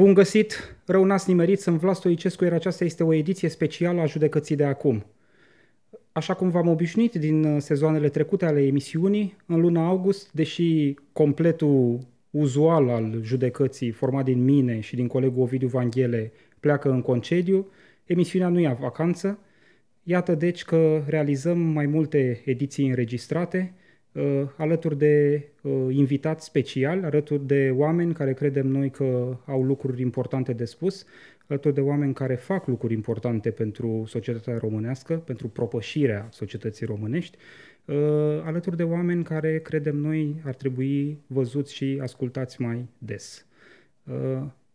Bun găsit, rău n-ați nimerit, sunt Vlad Stoicescu, iar aceasta este o ediție specială a Judecății de acum. Așa cum v-am obișnuit din uh, sezoanele trecute ale emisiunii, în luna august, deși completul uzual al judecății, format din mine și din colegul Ovidiu Vanghele, pleacă în concediu, emisiunea nu ia vacanță. Iată deci că realizăm mai multe ediții înregistrate, uh, alături de uh, invitați speciali, alături de oameni care credem noi că au lucruri importante de spus, alături de oameni care fac lucruri importante pentru societatea românească, pentru propășirea societății românești, uh, alături de oameni care credem noi ar trebui văzuți și ascultați mai des.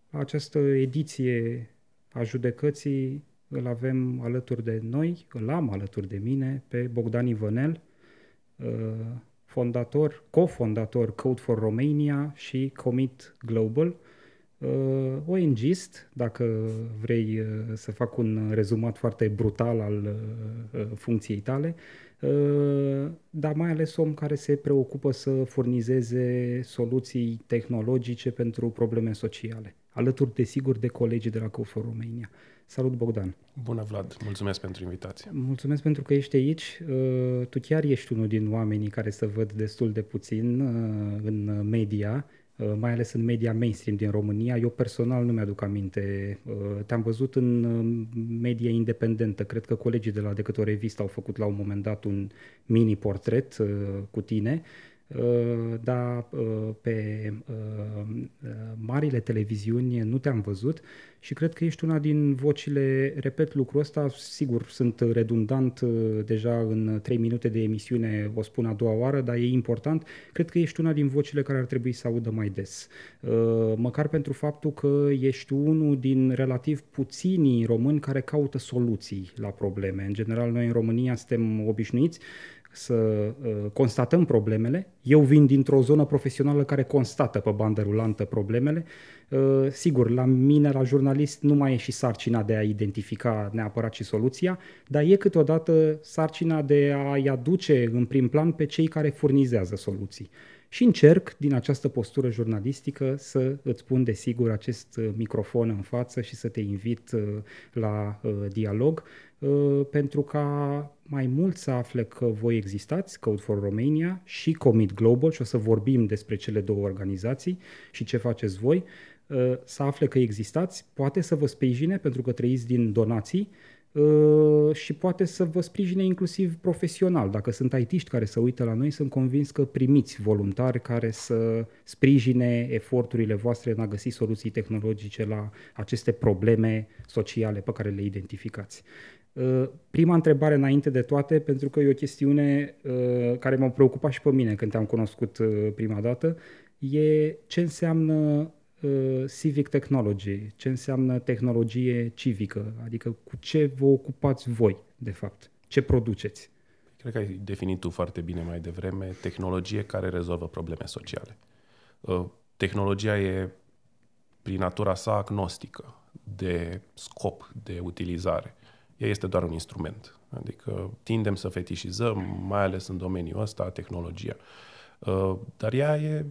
Această ediție a judecății îl avem alături de noi, îl am alături de mine pe Bogdan Ivănel, uh, fondator, cofondator Code for Romania și Commit Global, uh, ONGist, dacă vrei uh, să fac un rezumat foarte brutal al funcției tale, dar mai ales om care se preocupă să furnizeze soluții tehnologice pentru probleme sociale, alături, desigur, de colegii de la Code for Romania. Salut, Bogdan! Bună, Vlad! Mulțumesc pentru invitație! Mulțumesc pentru că ești aici. Uh, tu chiar ești unul din oamenii care se văd destul de puțin uh, în media, uh, mai ales în media mainstream din România. Eu personal nu mi-aduc aminte. Te-am văzut în media independentă. Cred că colegii de la Decât o revistă au făcut la un moment dat un mini portret cu tine Uh, dar uh, pe uh, marile televiziuni nu te-am văzut și cred că ești una din vocile, repet lucrul ăsta, sigur sunt redundant deja în 3 minute de emisiune, o spun a doua oară, dar e important, cred că ești una din vocile care ar trebui să audă mai des. Măcar pentru faptul că ești unul din relativ puținii români care caută soluții la probleme. În general, noi în România suntem obișnuiți să uh, constatăm problemele. Eu vin dintr-o zonă profesională care constată pe bandă rulantă problemele. Uh, sigur, la mine, la jurnalist, nu mai e și sarcina de a identifica neapărat și soluția, dar e câteodată sarcina de a-i aduce în prim plan pe cei care furnizează soluții. Și încerc, din această postură jurnalistică, să îți pun, desigur, acest uh, microfon în față și să te invit uh, la uh, dialog, pentru ca mai mult să afle că voi existați, Code for Romania și Commit Global, și o să vorbim despre cele două organizații și ce faceți voi, să afle că existați, poate să vă sprijine pentru că trăiți din donații, Uh, și poate să vă sprijine inclusiv profesional. Dacă sunt IT-ști care se uită la noi, sunt convins că primiți voluntari care să sprijine eforturile voastre în a găsi soluții tehnologice la aceste probleme sociale pe care le identificați. Uh, prima întrebare înainte de toate, pentru că e o chestiune uh, care m-a preocupat și pe mine când te-am cunoscut prima dată, e ce înseamnă Uh, civic technology, ce înseamnă tehnologie civică, adică cu ce vă ocupați voi, de fapt, ce produceți. Cred că ai definit tu foarte bine mai devreme tehnologie care rezolvă probleme sociale. Uh, tehnologia e, prin natura sa, agnostică de scop, de utilizare. Ea este doar un instrument. Adică tindem să fetișizăm, mai ales în domeniul ăsta, tehnologia. Uh, dar ea e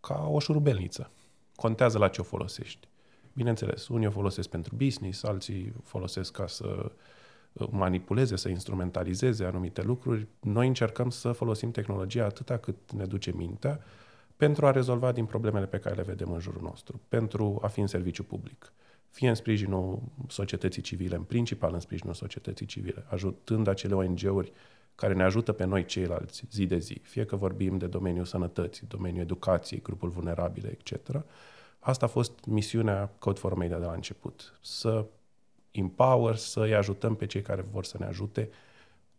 ca o șurubelniță contează la ce o folosești. Bineînțeles, unii o folosesc pentru business, alții folosesc ca să uh, manipuleze, să instrumentalizeze anumite lucruri. Noi încercăm să folosim tehnologia atâta cât ne duce mintea pentru a rezolva din problemele pe care le vedem în jurul nostru, pentru a fi în serviciu public. Fie în sprijinul societății civile, în principal în sprijinul societății civile, ajutând acele ONG-uri care ne ajută pe noi ceilalți zi de zi, fie că vorbim de domeniul sănătății, domeniul educației, grupul vulnerabile, etc. Asta a fost misiunea Code for Media de la început. Să empower, să-i ajutăm pe cei care vor să ne ajute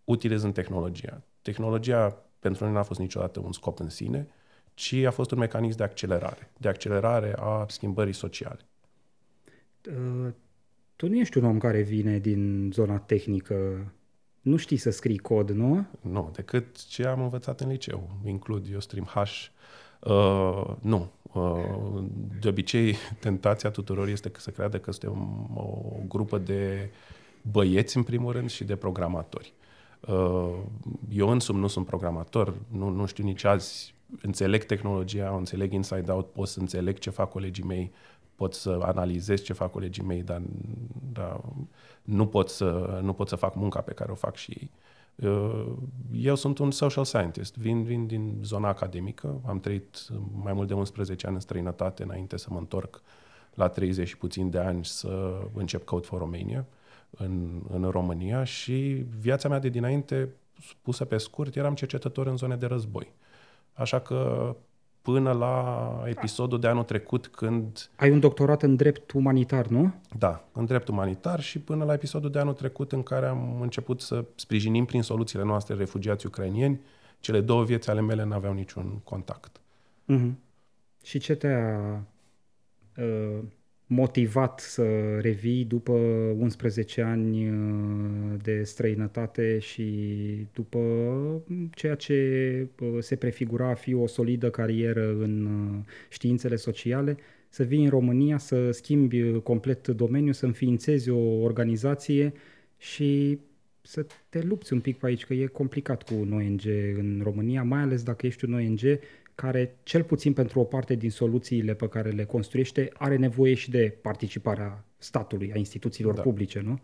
utilizând tehnologia. Tehnologia pentru noi nu a fost niciodată un scop în sine, ci a fost un mecanism de accelerare, de accelerare a schimbării sociale. Uh, tu nu ești un om care vine din zona tehnică nu știi să scrii cod, nu? Nu, decât ce am învățat în liceu. Includ eu stream H. Uh, nu. Uh, de obicei, tentația tuturor este să creadă că suntem o grupă de băieți, în primul rând, și de programatori. Uh, eu însumi nu sunt programator, nu, nu știu nici azi, înțeleg tehnologia, o înțeleg inside-out, pot să înțeleg ce fac colegii mei, pot să analizez ce fac colegii mei, dar, dar nu, pot să, nu pot să fac munca pe care o fac și ei. Uh, eu sunt un social scientist, vin, vin din zona academică, am trăit mai mult de 11 ani în străinătate înainte să mă întorc la 30 și puțin de ani să încep Code for Romania în, în România și viața mea de dinainte, spusă pe scurt, eram cercetător în zone de război. Așa că până la episodul de anul trecut când... Ai un doctorat în drept umanitar, nu? Da, în drept umanitar și până la episodul de anul trecut în care am început să sprijinim prin soluțiile noastre refugiați ucrainieni, cele două vieți ale mele n-aveau niciun contact. Mm-hmm. Și ce te-a uh, motivat să revii după 11 ani uh, de străinătate și după ceea ce uh, se prefigura a fi o solidă carieră în uh, științele sociale, să vii în România, să schimbi complet domeniul, să înființezi o organizație și să te lupți un pic pe aici, că e complicat cu un ONG în România, mai ales dacă ești un ONG care, cel puțin pentru o parte din soluțiile pe care le construiește, are nevoie și de participarea statului, a instituțiilor da. publice, nu?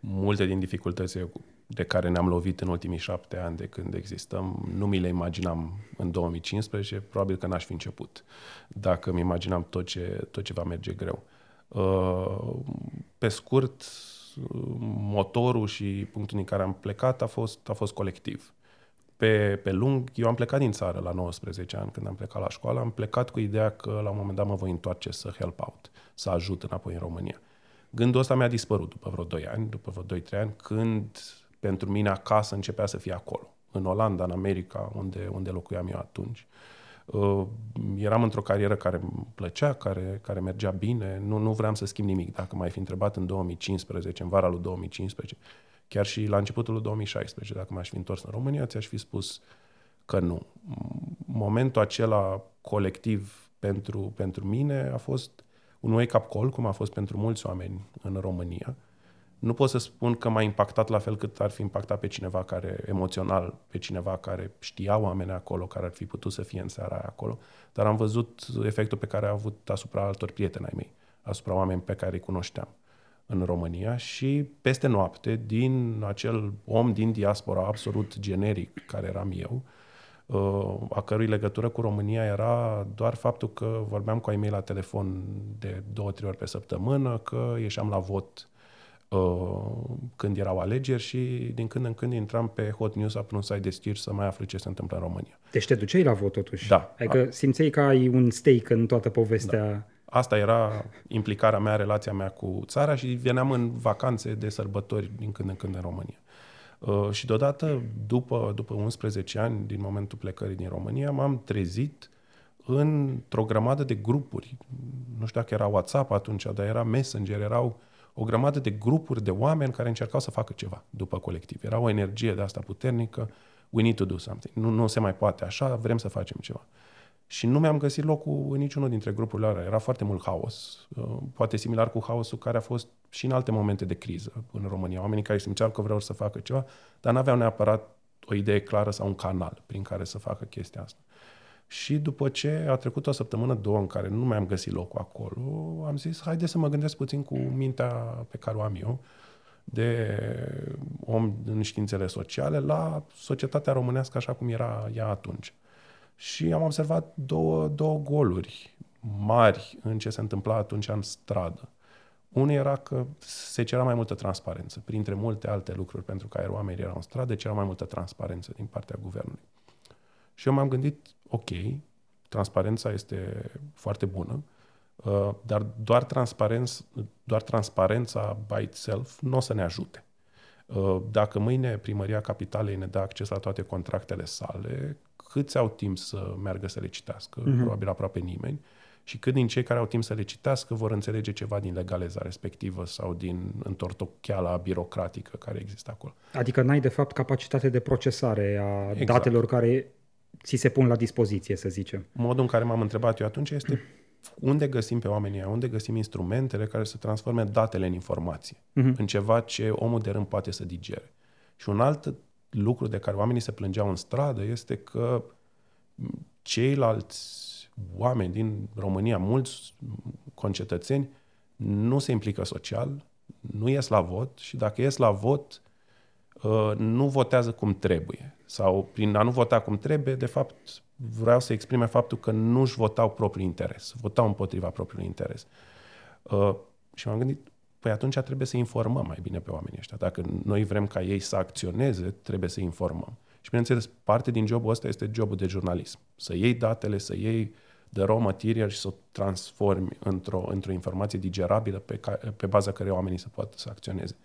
Multe din dificultățile de care ne-am lovit în ultimii șapte ani de când existăm, nu mi le imaginam în 2015, probabil că n-aș fi început, dacă mi imaginam tot ce, tot ce va merge greu. Uh, pe scurt, motorul și punctul din care am plecat a fost, a fost colectiv pe, pe lung, eu am plecat din țară la 19 ani, când am plecat la școală, am plecat cu ideea că la un moment dat mă voi întoarce să help out, să ajut înapoi în România. Gândul ăsta mi-a dispărut după vreo 2 ani, după vreo 2-3 ani, când pentru mine acasă începea să fie acolo, în Olanda, în America, unde, unde locuiam eu atunci. Uh, eram într-o carieră care îmi plăcea, care, care mergea bine, nu, nu vreau să schimb nimic. Dacă m-ai fi întrebat în 2015, în vara lui 2015, Chiar și la începutul lui 2016, dacă m-aș fi întors în România, ți-aș fi spus că nu. Momentul acela colectiv pentru, pentru mine a fost un wake-up call, cum a fost pentru mulți oameni în România. Nu pot să spun că m-a impactat la fel cât ar fi impactat pe cineva care, emoțional, pe cineva care știa oameni acolo, care ar fi putut să fie în seara aia acolo, dar am văzut efectul pe care a avut asupra altor prieteni ai mei, asupra oameni pe care îi cunoșteam în România și peste noapte, din acel om din diaspora absolut generic care eram eu, uh, a cărui legătură cu România era doar faptul că vorbeam cu ai mei la telefon de două, trei ori pe săptămână, că ieșeam la vot uh, când erau alegeri și din când în când intram pe Hot News, pe un site de știri să mai aflu ce se întâmplă în România. Deci te duceai la vot totuși? Da. Adică simțeai că ai un stake în toată povestea... Da. Asta era implicarea mea, relația mea cu țara și veneam în vacanțe de sărbători din când în când în România. Uh, și deodată, după, după 11 ani din momentul plecării din România, m-am trezit într-o grămadă de grupuri. Nu știu dacă era WhatsApp atunci, dar era Messenger, erau o grămadă de grupuri de oameni care încercau să facă ceva după colectiv. Era o energie de asta puternică, we need to do something. Nu, nu se mai poate așa, vrem să facem ceva. Și nu mi-am găsit locul în niciunul dintre grupurile alea. Era foarte mult haos, uh, poate similar cu haosul care a fost și în alte momente de criză în România. Oamenii care simțeau că vreau să facă ceva, dar nu aveau neapărat o idee clară sau un canal prin care să facă chestia asta. Și după ce a trecut o săptămână, două, în care nu mi-am găsit locul acolo, am zis, haide să mă gândesc puțin cu mintea pe care o am eu, de om în științele sociale, la societatea românească așa cum era ea atunci și am observat două, două goluri mari în ce se întâmpla atunci în stradă. Unul era că se cerea mai multă transparență, printre multe alte lucruri pentru care oamenii erau în stradă, cerea mai multă transparență din partea guvernului. Și eu m-am gândit, ok, transparența este foarte bună, uh, dar doar, transparenț, doar transparența by itself nu o să ne ajute. Uh, dacă mâine primăria capitalei ne dă acces la toate contractele sale, câți au timp să meargă să le citească, uh-huh. probabil aproape nimeni, și cât din cei care au timp să le citească vor înțelege ceva din legaleza respectivă sau din întortocheala birocratică care există acolo. Adică n-ai de fapt capacitate de procesare a exact. datelor care ți se pun la dispoziție, să zicem. Modul în care m-am întrebat eu atunci este unde găsim pe oamenii unde găsim instrumentele care să transforme datele în informație, uh-huh. în ceva ce omul de rând poate să digere. Și un alt lucru de care oamenii se plângeau în stradă este că ceilalți oameni din România, mulți concetățeni, nu se implică social, nu ies la vot și dacă ies la vot, uh, nu votează cum trebuie. Sau prin a nu vota cum trebuie, de fapt, vreau să exprime faptul că nu își votau propriul interes, votau împotriva propriului interes. Uh, și m-am gândit, păi atunci trebuie să informăm mai bine pe oamenii ăștia. Dacă noi vrem ca ei să acționeze, trebuie să informăm. Și bineînțeles, parte din jobul ăsta este jobul de jurnalism. Să iei datele, să iei de raw material și să o transformi într-o, într-o informație digerabilă pe, ca, pe baza care oamenii să poată să acționeze.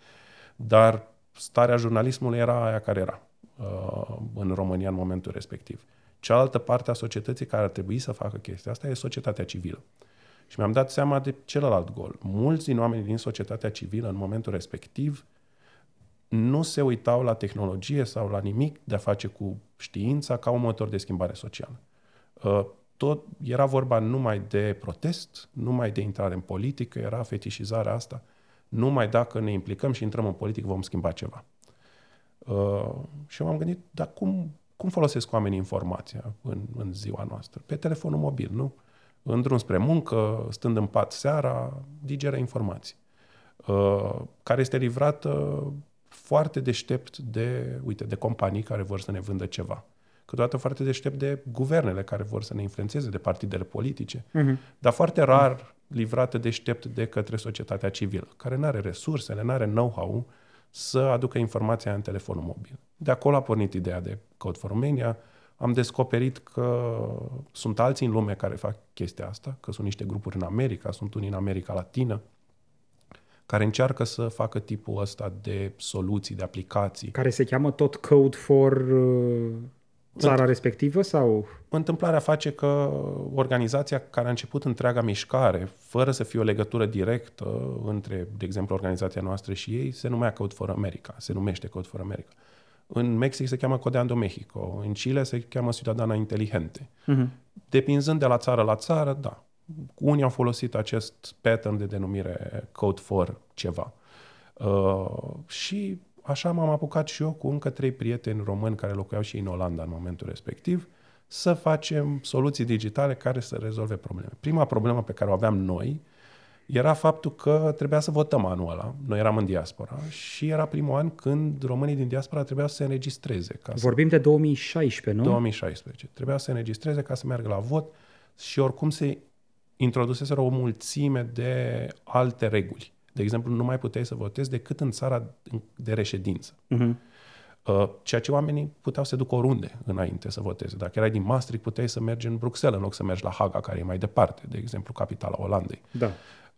Dar starea jurnalismului era aia care era uh, în România în momentul respectiv. Cealaltă parte a societății care ar trebui să facă chestia asta e societatea civilă. Și mi-am dat seama de celălalt gol. Mulți din oamenii din societatea civilă în momentul respectiv nu se uitau la tehnologie sau la nimic de a face cu știința ca un motor de schimbare socială. Uh, tot era vorba numai de protest, numai de intrare în politică, era fetișizarea asta. Numai dacă ne implicăm și intrăm în politică vom schimba ceva. Uh, și m-am gândit, dar cum, cum folosesc oamenii informația în, în ziua noastră? Pe telefonul mobil, nu? În drum spre muncă, stând în pat seara, digeră informații. Uh, care este livrată foarte deștept de, uite, de companii care vor să ne vândă ceva. Câteodată foarte deștept de guvernele care vor să ne influențeze, de partidele politice, uh-huh. dar foarte rar livrată deștept de către societatea civilă, care nu are resursele, nu are know-how să aducă informația în telefonul mobil. De acolo a pornit ideea de Code for Romania. Am descoperit că sunt alții în lume care fac chestia asta, că sunt niște grupuri în America, sunt unii în America Latină, care încearcă să facă tipul ăsta de soluții, de aplicații. Care se cheamă tot Code for uh, țara respectivă sau? Întâmplarea face că organizația care a început întreaga mișcare, fără să fie o legătură directă între, de exemplu, organizația noastră și ei, se numea Code for America, se numește Code for America. În Mexic se cheamă Codeando Mexico, în Chile se cheamă Ciudadana Inteligente. Uh-huh. Depinzând de la țară la țară, da, unii au folosit acest pattern de denumire code for ceva. Uh, și așa m-am apucat și eu cu încă trei prieteni români care locuiau și în Olanda în momentul respectiv să facem soluții digitale care să rezolve probleme. Prima problemă pe care o aveam noi era faptul că trebuia să votăm anul ăla. Noi eram în diaspora și era primul an când românii din diaspora trebuiau să se înregistreze. Ca Vorbim să... de 2016, nu? 2016. Trebuia să se înregistreze ca să meargă la vot și oricum se introduseseră o mulțime de alte reguli. De exemplu, nu mai puteai să votezi decât în țara de reședință. Uh-huh. Ceea ce oamenii puteau să ducă oriunde înainte să voteze. Dacă erai din Maastricht, puteai să mergi în Bruxelles în loc să mergi la Haga, care e mai departe, de exemplu, capitala Olandei. Da.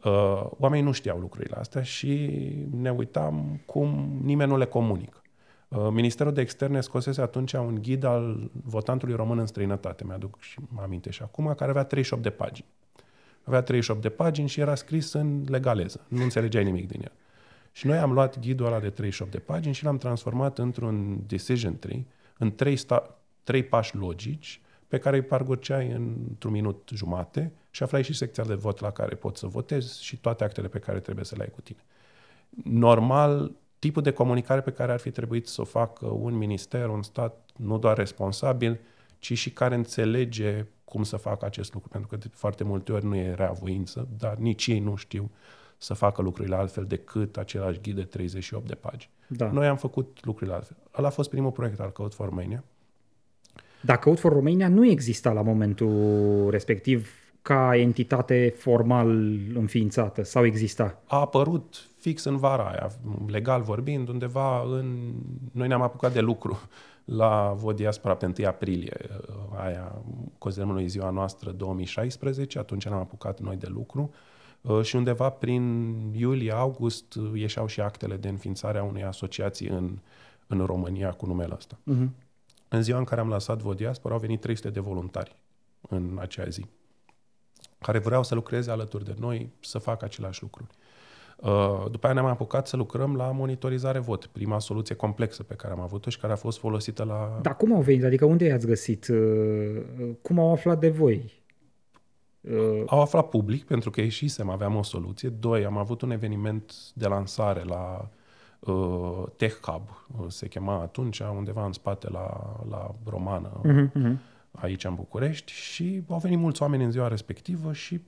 Uh, oamenii nu știau lucrurile astea și ne uitam cum nimeni nu le comunică. Uh, Ministerul de Externe scosese atunci un ghid al votantului român în străinătate, mi-aduc și mă aminte și acum, care avea 38 de pagini. Avea 38 de pagini și era scris în legaleză. Nu înțelegeai nimic din el. Și noi am luat ghidul ăla de 38 de pagini și l-am transformat într-un decision tree, în trei, sta- trei pași logici pe care îi parcurgeai într-un minut jumate și aflai și secția de vot la care poți să votezi și toate actele pe care trebuie să le ai cu tine. Normal, tipul de comunicare pe care ar fi trebuit să o facă un minister, un stat, nu doar responsabil, ci și care înțelege cum să facă acest lucru, pentru că de foarte multe ori nu e rea voință, dar nici ei nu știu să facă lucrurile altfel decât același ghid de 38 de pagini. Da. Noi am făcut lucrurile altfel. Ăla a fost primul proiect al Code for Romania. Dar Code for Romania nu exista la momentul respectiv ca entitate formal înființată sau exista? A apărut fix în vara aia, legal vorbind, undeva în... Noi ne-am apucat de lucru la Vod Diaspora pe 1 aprilie, uh, aia considerăm noi ziua noastră 2016, atunci ne-am apucat noi de lucru uh, și undeva prin iulie-august uh, ieșeau și actele de înființare a unei asociații în, în România cu numele ăsta. Uh-huh. În ziua în care am lăsat Vod Diaspora au venit 300 de voluntari în acea zi care vreau să lucreze alături de noi, să facă același lucruri. Uh, după aia ne-am apucat să lucrăm la monitorizare vot, prima soluție complexă pe care am avut-o și care a fost folosită la... Dar cum au venit? Adică unde i-ați găsit? Uh, cum au aflat de voi? Uh, au aflat public, pentru că ieșisem, aveam o soluție. Doi, am avut un eveniment de lansare la uh, Tech Hub, se chema atunci, undeva în spate la, la Romană. Uh-huh, uh-huh aici în București și au venit mulți oameni în ziua respectivă și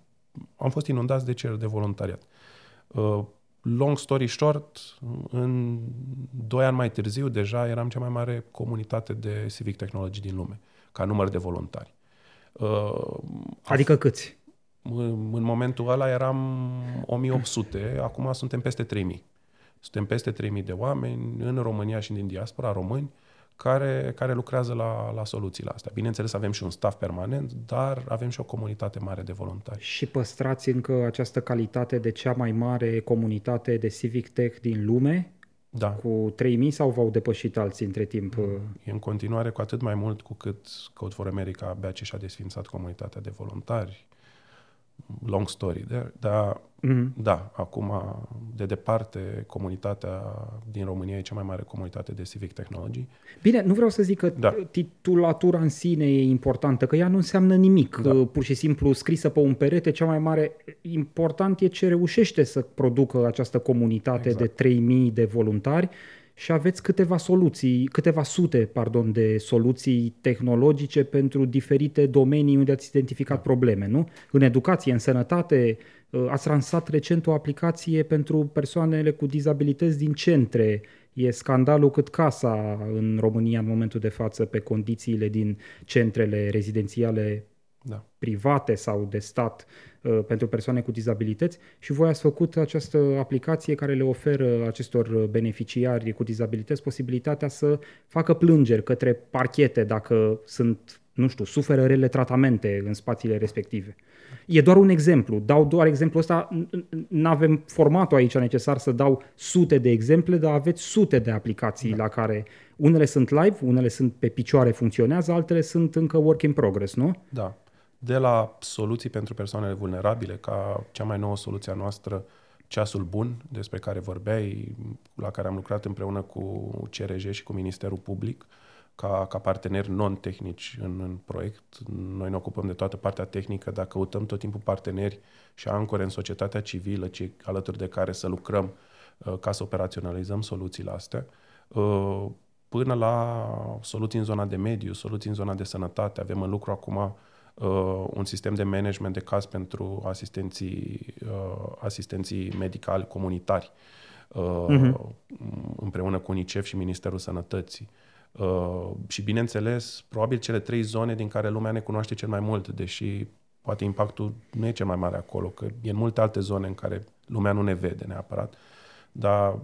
am fost inundați de cereri de voluntariat. Uh, long story short, în doi ani mai târziu deja eram cea mai mare comunitate de civic technology din lume, ca număr de voluntari. Uh, adică câți? În, în momentul ăla eram 1800, acum suntem peste 3000. Suntem peste 3000 de oameni în România și din diaspora, români, care, care lucrează la, la soluțiile astea. Bineînțeles, avem și un staff permanent, dar avem și o comunitate mare de voluntari. Și păstrați încă această calitate de cea mai mare comunitate de civic tech din lume? Da. Cu 3000 sau v-au depășit alții între timp? E în continuare cu atât mai mult cu cât Code for America abia ce și-a desfințat comunitatea de voluntari long story there, dar mm-hmm. da, acum, de departe, comunitatea din România e cea mai mare comunitate de civic technology. Bine, nu vreau să zic că da. titulatura în sine e importantă, că ea nu înseamnă nimic, da. pur și simplu scrisă pe un perete, cea mai mare, important e ce reușește să producă această comunitate exact. de 3000 de voluntari și aveți câteva soluții, câteva sute, pardon, de soluții tehnologice pentru diferite domenii unde ați identificat probleme, nu? În educație, în sănătate, uh, ați lansat recent o aplicație pentru persoanele cu dizabilități din centre. E scandalul cât casa în România în momentul de față pe condițiile din centrele rezidențiale da. private sau de stat uh, pentru persoane cu dizabilități și voi ați făcut această aplicație care le oferă acestor beneficiari cu dizabilități posibilitatea să facă plângeri către parchete dacă sunt, nu știu, suferă rele tratamente în spațiile respective. E doar un exemplu. Dau doar exemplu ăsta. Nu avem formatul aici necesar să dau sute de exemple, dar aveți sute de aplicații da. la care unele sunt live, unele sunt pe picioare, funcționează, altele sunt încă work in progress, nu? Da de la soluții pentru persoanele vulnerabile, ca cea mai nouă soluție a noastră, Ceasul Bun, despre care vorbeai, la care am lucrat împreună cu CRJ și cu Ministerul Public, ca, ca parteneri non-tehnici în, în proiect. Noi ne ocupăm de toată partea tehnică, dar căutăm tot timpul parteneri și ancore în societatea civilă, cei alături de care să lucrăm uh, ca să operaționalizăm soluțiile astea, uh, până la soluții în zona de mediu, soluții în zona de sănătate. Avem în lucru acum uh, un sistem de management de caz pentru asistenții, uh, asistenții medicali comunitari uh, uh-huh. împreună cu UNICEF și Ministerul Sănătății. Uh, și bineînțeles, probabil cele trei zone din care lumea ne cunoaște cel mai mult, deși poate impactul nu e cel mai mare acolo, că e în multe alte zone în care lumea nu ne vede neapărat. Dar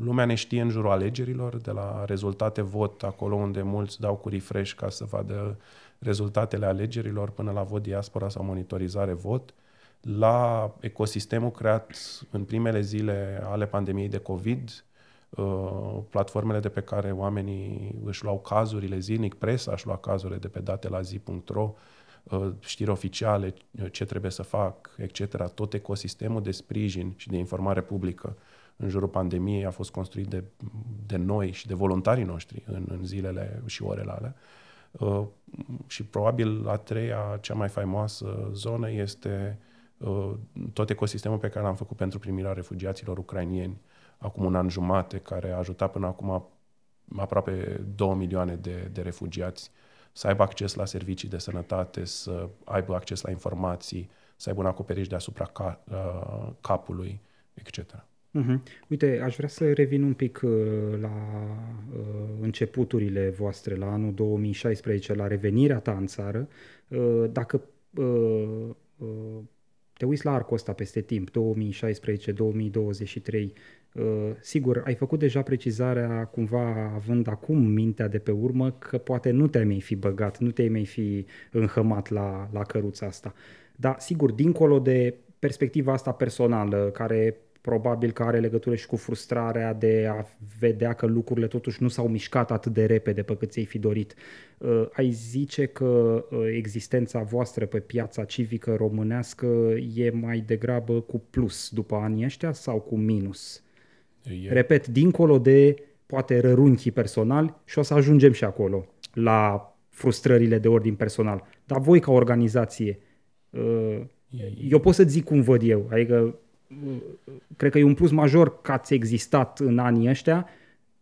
lumea ne știe în jurul alegerilor, de la rezultate vot, acolo unde mulți dau cu refresh ca să vadă rezultatele alegerilor până la vot diaspora sau monitorizare vot, la ecosistemul creat în primele zile ale pandemiei de COVID, uh, platformele de pe care oamenii își luau cazurile zilnic, presa își lua cazurile de pe date la zi.ro, uh, știri oficiale, uh, ce trebuie să fac, etc. Tot ecosistemul de sprijin și de informare publică în jurul pandemiei a fost construit de, de noi și de voluntarii noștri în, în zilele și orele alea. Uh, și probabil a treia, cea mai faimoasă zonă este uh, tot ecosistemul pe care l-am făcut pentru primirea refugiaților ucrainieni acum un an jumate, care a ajutat până acum aproape 2 milioane de, de refugiați să aibă acces la servicii de sănătate, să aibă acces la informații, să aibă un acoperiș deasupra ca, uh, capului, etc. Uh-huh. Uite, aș vrea să revin un pic uh, la uh, începuturile voastre, la anul 2016, la revenirea ta în țară. Uh, dacă uh, uh, te uiți la arcul ăsta peste timp, 2016-2023, uh, sigur, ai făcut deja precizarea cumva având acum mintea de pe urmă că poate nu te-ai mai fi băgat, nu te-ai mai fi înhămat la, la căruța asta. Dar, sigur, dincolo de perspectiva asta personală, care probabil că are legătură și cu frustrarea de a vedea că lucrurile totuși nu s-au mișcat atât de repede pe cât ți-ai fi dorit. Uh, ai zice că uh, existența voastră pe piața civică românească e mai degrabă cu plus după anii ăștia sau cu minus? E... Repet, dincolo de poate rărunchii personali și o să ajungem și acolo la frustrările de ordin personal. Dar voi ca organizație, uh, eu pot să zic cum văd eu, adică cred că e un plus major că ați existat în anii ăștia,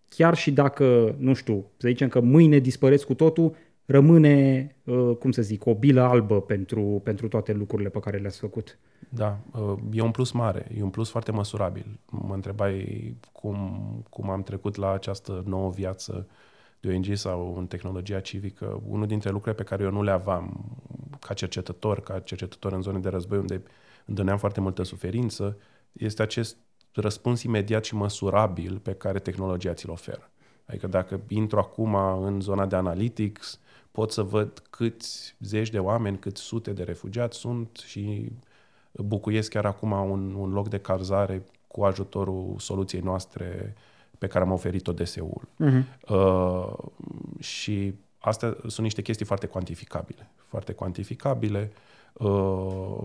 chiar și dacă, nu știu, să zicem că mâine dispăreți cu totul, rămâne, uh, cum să zic, o bilă albă pentru, pentru toate lucrurile pe care le-ați făcut. Da, uh, e un plus mare, e un plus foarte măsurabil. Mă întrebai cum, cum am trecut la această nouă viață de ONG sau în tehnologia civică. Unul dintre lucrurile pe care eu nu le aveam ca cercetător, ca cercetător în zone de război unde îndăneam foarte multă suferință, este acest răspuns imediat și măsurabil pe care tehnologia ți-l oferă. Adică dacă intru acum în zona de analytics, pot să văd câți zeci de oameni, câți sute de refugiați sunt și bucuiesc chiar acum un, un loc de cazare cu ajutorul soluției noastre pe care am oferit-o DSU-ul. Uh-huh. Uh, și astea sunt niște chestii foarte cuantificabile. Foarte cuantificabile, uh,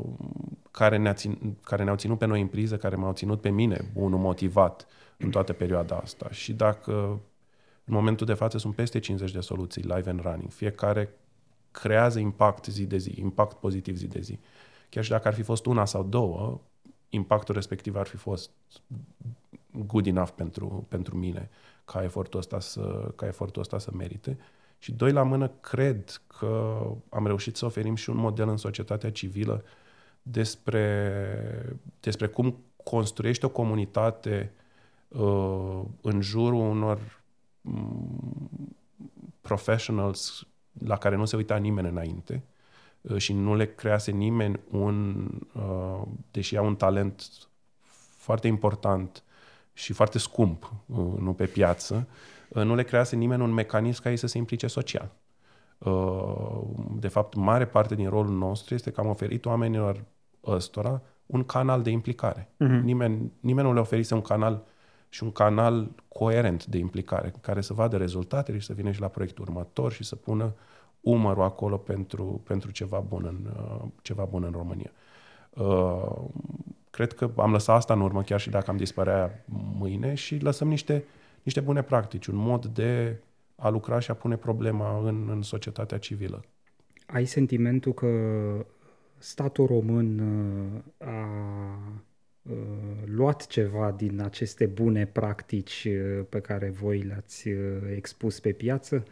care, ne-a țin, care ne-au ținut pe noi în priză, care m-au ținut pe mine, unul motivat în toată perioada asta. Și dacă în momentul de față sunt peste 50 de soluții live and running. Fiecare creează impact zi de zi, impact pozitiv zi de zi. Chiar și dacă ar fi fost una sau două, impactul respectiv ar fi fost good enough pentru, pentru mine ca efortul, ăsta să, ca efortul ăsta să merite. Și doi la mână, cred că am reușit să oferim și un model în societatea civilă despre, despre cum construiești o comunitate uh, în jurul unor professionals la care nu se uita nimeni înainte uh, și nu le crease nimeni un, uh, deși au un talent foarte important și foarte scump, uh, nu pe piață, nu le crease nimeni un mecanism ca ei să se implice social. De fapt, mare parte din rolul nostru este că am oferit oamenilor ăstora un canal de implicare. Uh-huh. Nimeni, nimeni nu le oferise un canal uh, și un canal coerent de implicare, care să vadă rezultatele și să vină și la proiectul următor și să pună umărul acolo pentru, pentru ceva, bun în, uh, ceva bun în România. Uh, cred că am lăsat asta în urmă, chiar și dacă am dispărea mâine, și lăsăm niște, niște bune practici, un mod de a lucra și a pune problema în, în societatea civilă. Ai sentimentul că statul român uh, a Uh, luat ceva din aceste bune practici uh, pe care voi le-ați uh, expus pe piață.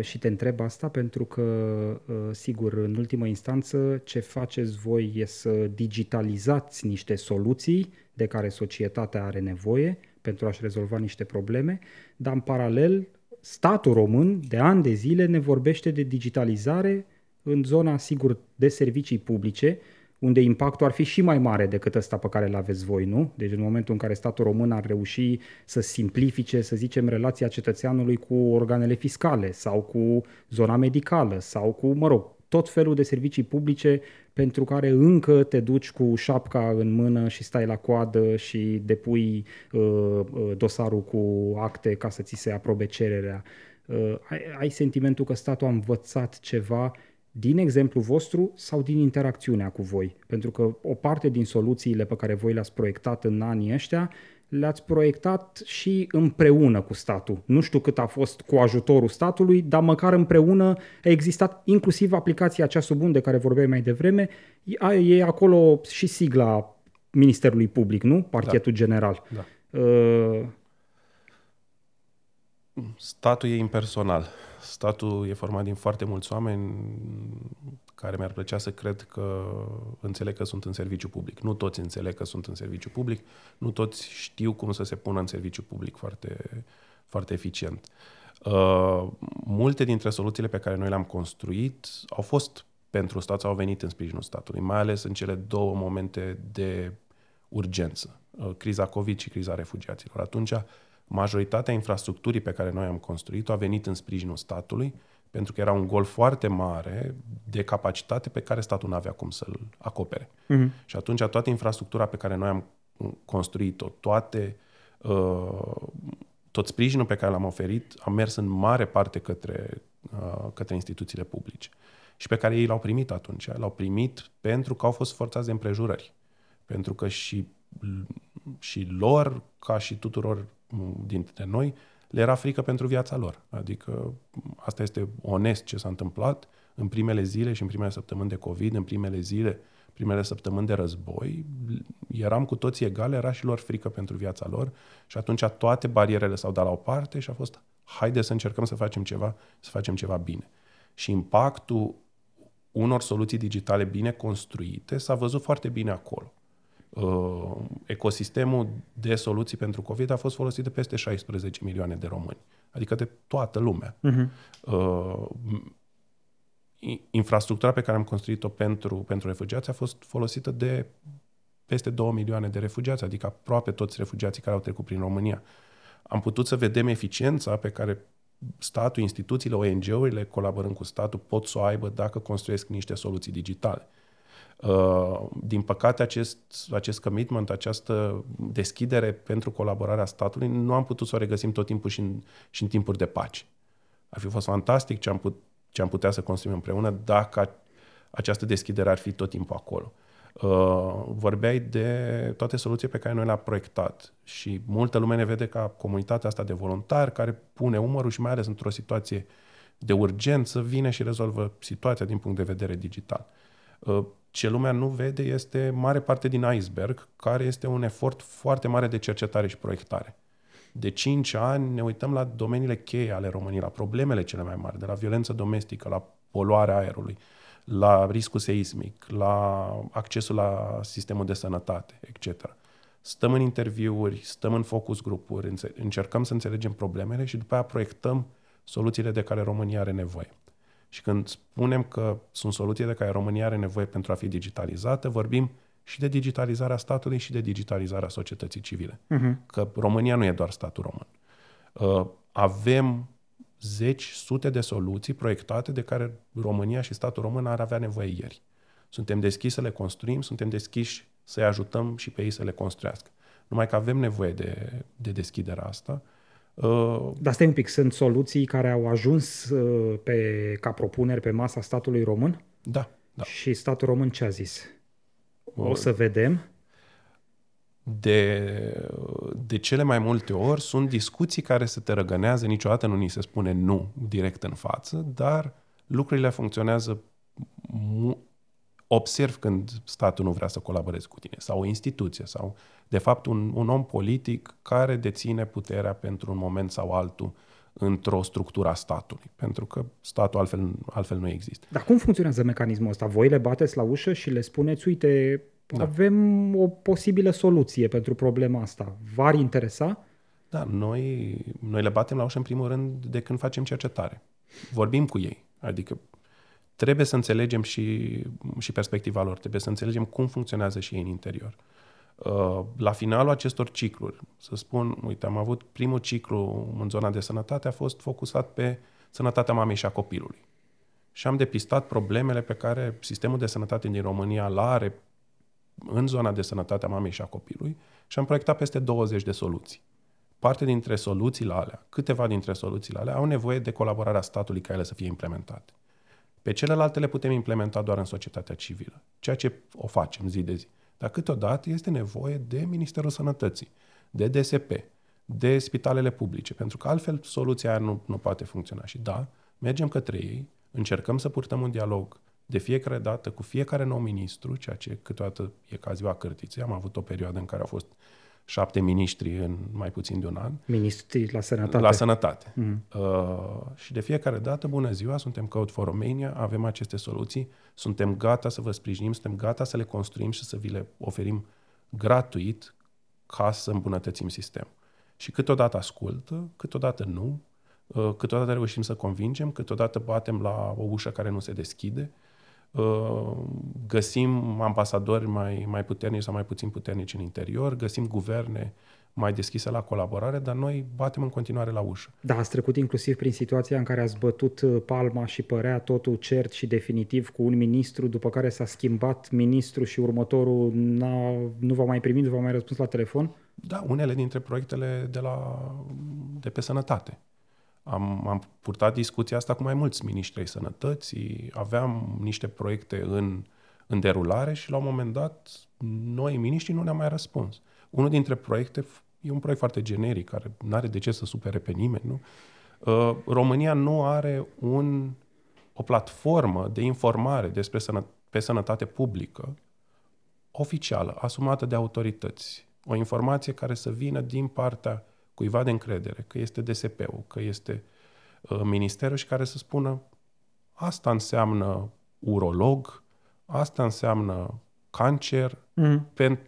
Și te întreb asta pentru că, sigur, în ultimă instanță, ce faceți voi e să digitalizați niște soluții de care societatea are nevoie pentru a-și rezolva niște probleme, dar în paralel, statul român de ani de zile ne vorbește de digitalizare în zona, sigur, de servicii publice, unde impactul ar fi și mai mare decât ăsta pe care îl aveți voi, nu? Deci în momentul în care statul român ar reuși să simplifice, să zicem, relația cetățeanului cu organele fiscale sau cu zona medicală sau cu, mă rog, tot felul de servicii publice pentru care încă te duci cu șapca în mână și stai la coadă și depui uh, uh dosarul cu acte ca să ți se aprobe cererea. Uh, ai, ai sentimentul că statul a învățat ceva din exemplu vostru sau din interacțiunea cu voi. Pentru că o parte din soluțiile pe care voi le-ați proiectat în anii ăștia le-ați proiectat și împreună cu statul. Nu știu cât a fost cu ajutorul statului, dar măcar împreună a existat inclusiv aplicația cea bun de care vorbeai mai devreme. E acolo și sigla Ministerului Public, nu? Parchetul da. General. Da. Uh... Statul e impersonal statul e format din foarte mulți oameni care mi-ar plăcea să cred că înțeleg că sunt în serviciu public. Nu toți înțeleg că sunt în serviciu public, nu toți știu cum să se pună în serviciu public foarte, foarte eficient. Uh, multe dintre soluțiile pe care noi le-am construit au fost pentru stat sau au venit în sprijinul statului, mai ales în cele două momente de urgență, uh, criza COVID și criza refugiaților. Atunci majoritatea infrastructurii pe care noi am construit-o a venit în sprijinul statului, pentru că era un gol foarte mare de capacitate pe care statul nu avea cum să-l acopere. Uh-huh. Și atunci toată infrastructura pe care noi am construit-o, toate, uh, tot sprijinul pe care l-am oferit a mers în mare parte către, uh, către instituțiile publice. Și pe care ei l-au primit atunci. L-au primit pentru că au fost forțați de împrejurări. Pentru că și, și lor, ca și tuturor dintre noi, le era frică pentru viața lor. Adică asta este onest ce s-a întâmplat în primele zile și în primele săptămâni de COVID, în primele zile, primele săptămâni de război, eram cu toții egale, era și lor frică pentru viața lor și atunci toate barierele s-au dat la o parte și a fost haide să încercăm să facem ceva, să facem ceva bine. Și impactul unor soluții digitale bine construite s-a văzut foarte bine acolo. Uh, ecosistemul de soluții pentru COVID a fost folosit de peste 16 milioane de români, adică de toată lumea. Uh-huh. Uh, infrastructura pe care am construit-o pentru, pentru refugiați a fost folosită de peste 2 milioane de refugiați, adică aproape toți refugiații care au trecut prin România. Am putut să vedem eficiența pe care statul, instituțiile, ONG-urile, colaborând cu statul, pot să o aibă dacă construiesc niște soluții digitale. Uh, din păcate, acest, acest commitment, această deschidere pentru colaborarea statului, nu am putut să o regăsim tot timpul și în, și în timpuri de pace. Ar fi fost fantastic ce am, put, ce am putea să construim împreună dacă această deschidere ar fi tot timpul acolo. Uh, vorbeai de toate soluțiile pe care noi le-am proiectat și multă lume ne vede ca comunitatea asta de voluntari care pune umărul și mai ales într-o situație de urgență vine și rezolvă situația din punct de vedere digital. Uh, ce lumea nu vede este mare parte din iceberg, care este un efort foarte mare de cercetare și proiectare. De 5 ani ne uităm la domeniile cheie ale României, la problemele cele mai mari, de la violență domestică, la poluarea aerului, la riscul seismic, la accesul la sistemul de sănătate, etc. Stăm în interviuri, stăm în focus grupuri, încercăm să înțelegem problemele și după aia proiectăm soluțiile de care România are nevoie. Și când spunem că sunt soluții de care România are nevoie pentru a fi digitalizată, vorbim și de digitalizarea statului și de digitalizarea societății civile. Uh-huh. Că România nu e doar statul român. Uh, avem zeci, sute de soluții proiectate de care România și statul român ar avea nevoie ieri. Suntem deschiși să le construim, suntem deschiși să-i ajutăm și pe ei să le construiască. Numai că avem nevoie de, de deschiderea asta. Uh, Dar stai un pic, sunt soluții care au ajuns uh, pe, ca propuneri pe masa statului român? Da. da. Și statul român ce a zis? O să vedem de, de cele mai multe ori sunt discuții care se te răgănează, niciodată nu ni se spune nu direct în față, dar lucrurile funcționează observ când statul nu vrea să colaboreze cu tine sau o instituție sau de fapt un, un om politic care deține puterea pentru un moment sau altul într-o structură a statului, pentru că statul altfel, altfel nu există. Dar cum funcționează mecanismul ăsta? Voi le bateți la ușă și le spuneți, uite, da. avem o posibilă soluție pentru problema asta. V-ar interesa? Da, noi, noi le batem la ușă în primul rând de când facem cercetare. Vorbim cu ei. Adică trebuie să înțelegem și, și perspectiva lor, trebuie să înțelegem cum funcționează și ei în interior. Uh, la finalul acestor cicluri, să spun, uite, am avut primul ciclu în zona de sănătate, a fost focusat pe sănătatea mamei și a copilului. Și am depistat problemele pe care sistemul de sănătate din România l are în zona de sănătate a mamei și a copilului și am proiectat peste 20 de soluții. Parte dintre soluțiile alea, câteva dintre soluțiile alea, au nevoie de colaborarea statului ca ele să fie implementate. Pe celelalte le putem implementa doar în societatea civilă, ceea ce o facem zi de zi. Dar câteodată este nevoie de Ministerul Sănătății, de DSP, de spitalele publice, pentru că altfel soluția aia nu, nu poate funcționa. Și da, mergem către ei, încercăm să purtăm un dialog de fiecare dată cu fiecare nou ministru, ceea ce câteodată e ca ziua cârtiței. Am avut o perioadă în care au fost șapte miniștri în mai puțin de un an. Ministri la sănătate. La sănătate. Mm. Uh, și de fiecare dată, bună ziua, suntem Code for Romania, avem aceste soluții, suntem gata să vă sprijinim, suntem gata să le construim și să vi le oferim gratuit ca să îmbunătățim sistemul. Și câteodată ascultă, câteodată nu, uh, câteodată reușim să convingem, câteodată batem la o ușă care nu se deschide, uh, Uh, găsim ambasadori mai, mai puternici sau mai puțin puternici în interior, găsim guverne mai deschise la colaborare, dar noi batem în continuare la ușă. Da, ați trecut inclusiv prin situația în care ați bătut uh, palma și părea totul cert și definitiv cu un ministru, după care s-a schimbat ministru și următorul n-a, nu va mai primi, nu va mai răspuns la telefon? Da, unele dintre proiectele de, la, de pe sănătate. Am, am purtat discuția asta cu mai mulți miniștri ai sănătății, aveam niște proiecte în, în derulare și la un moment dat noi, miniștrii, nu ne-am mai răspuns. Unul dintre proiecte e un proiect foarte generic, care nu are de ce să supere pe nimeni. Nu? Uh, România nu are un, o platformă de informare despre sănă, pe sănătate publică oficială, asumată de autorități. O informație care să vină din partea cuiva de încredere, că este DSP-ul, că este uh, ministerul și care să spună asta înseamnă urolog, asta înseamnă cancer. Mm. Pentru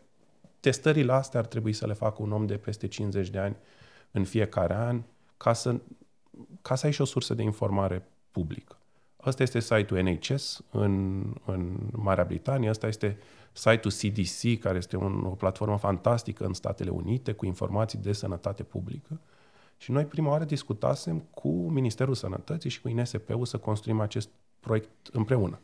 testările astea ar trebui să le facă un om de peste 50 de ani în fiecare an ca să, ca să ai și o sursă de informare publică. Asta este site-ul NHS în, în Marea Britanie, asta este site-ul CDC, care este un, o platformă fantastică în Statele Unite cu informații de sănătate publică. Și noi prima oară discutasem cu Ministerul Sănătății și cu INSP-ul să construim acest proiect împreună.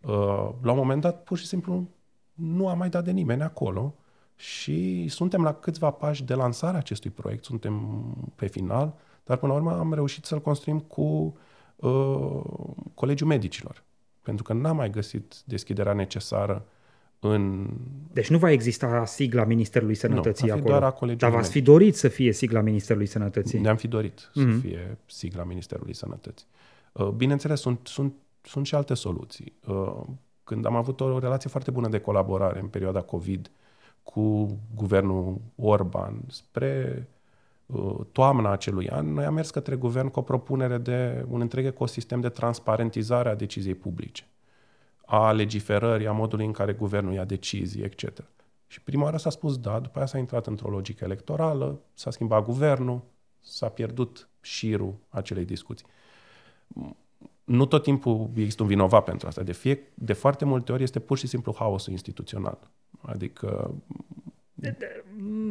Uh, la un moment dat, pur și simplu, nu a mai dat de nimeni acolo și suntem la câțiva pași de lansarea acestui proiect, suntem pe final, dar până la urmă am reușit să-l construim cu uh, Colegiul Medicilor, pentru că n-am mai găsit deschiderea necesară în... Deci nu va exista sigla Ministerului Sănătății nu, acolo. Doar a Dar v-ați fi dorit să fie sigla Ministerului Sănătății. Ne-am fi dorit mm-hmm. să mhm. fie sigla Ministerului Sănătății. Uh, bineînțeles, sunt, sunt, sunt și alte soluții. Uh, când am avut o relație foarte bună de colaborare în perioada COVID cu guvernul Orban spre uh, toamna acelui an, noi am mers către guvern cu o propunere de un întreg ecosistem de transparentizare a deciziei publice a legiferării, a modului în care guvernul ia decizii, etc. Și prima oară s-a spus da, după aia s-a intrat într-o logică electorală, s-a schimbat guvernul, s-a pierdut șirul acelei discuții. Nu tot timpul există un vinovat pentru asta. De, fie, de foarte multe ori este pur și simplu haosul instituțional. Adică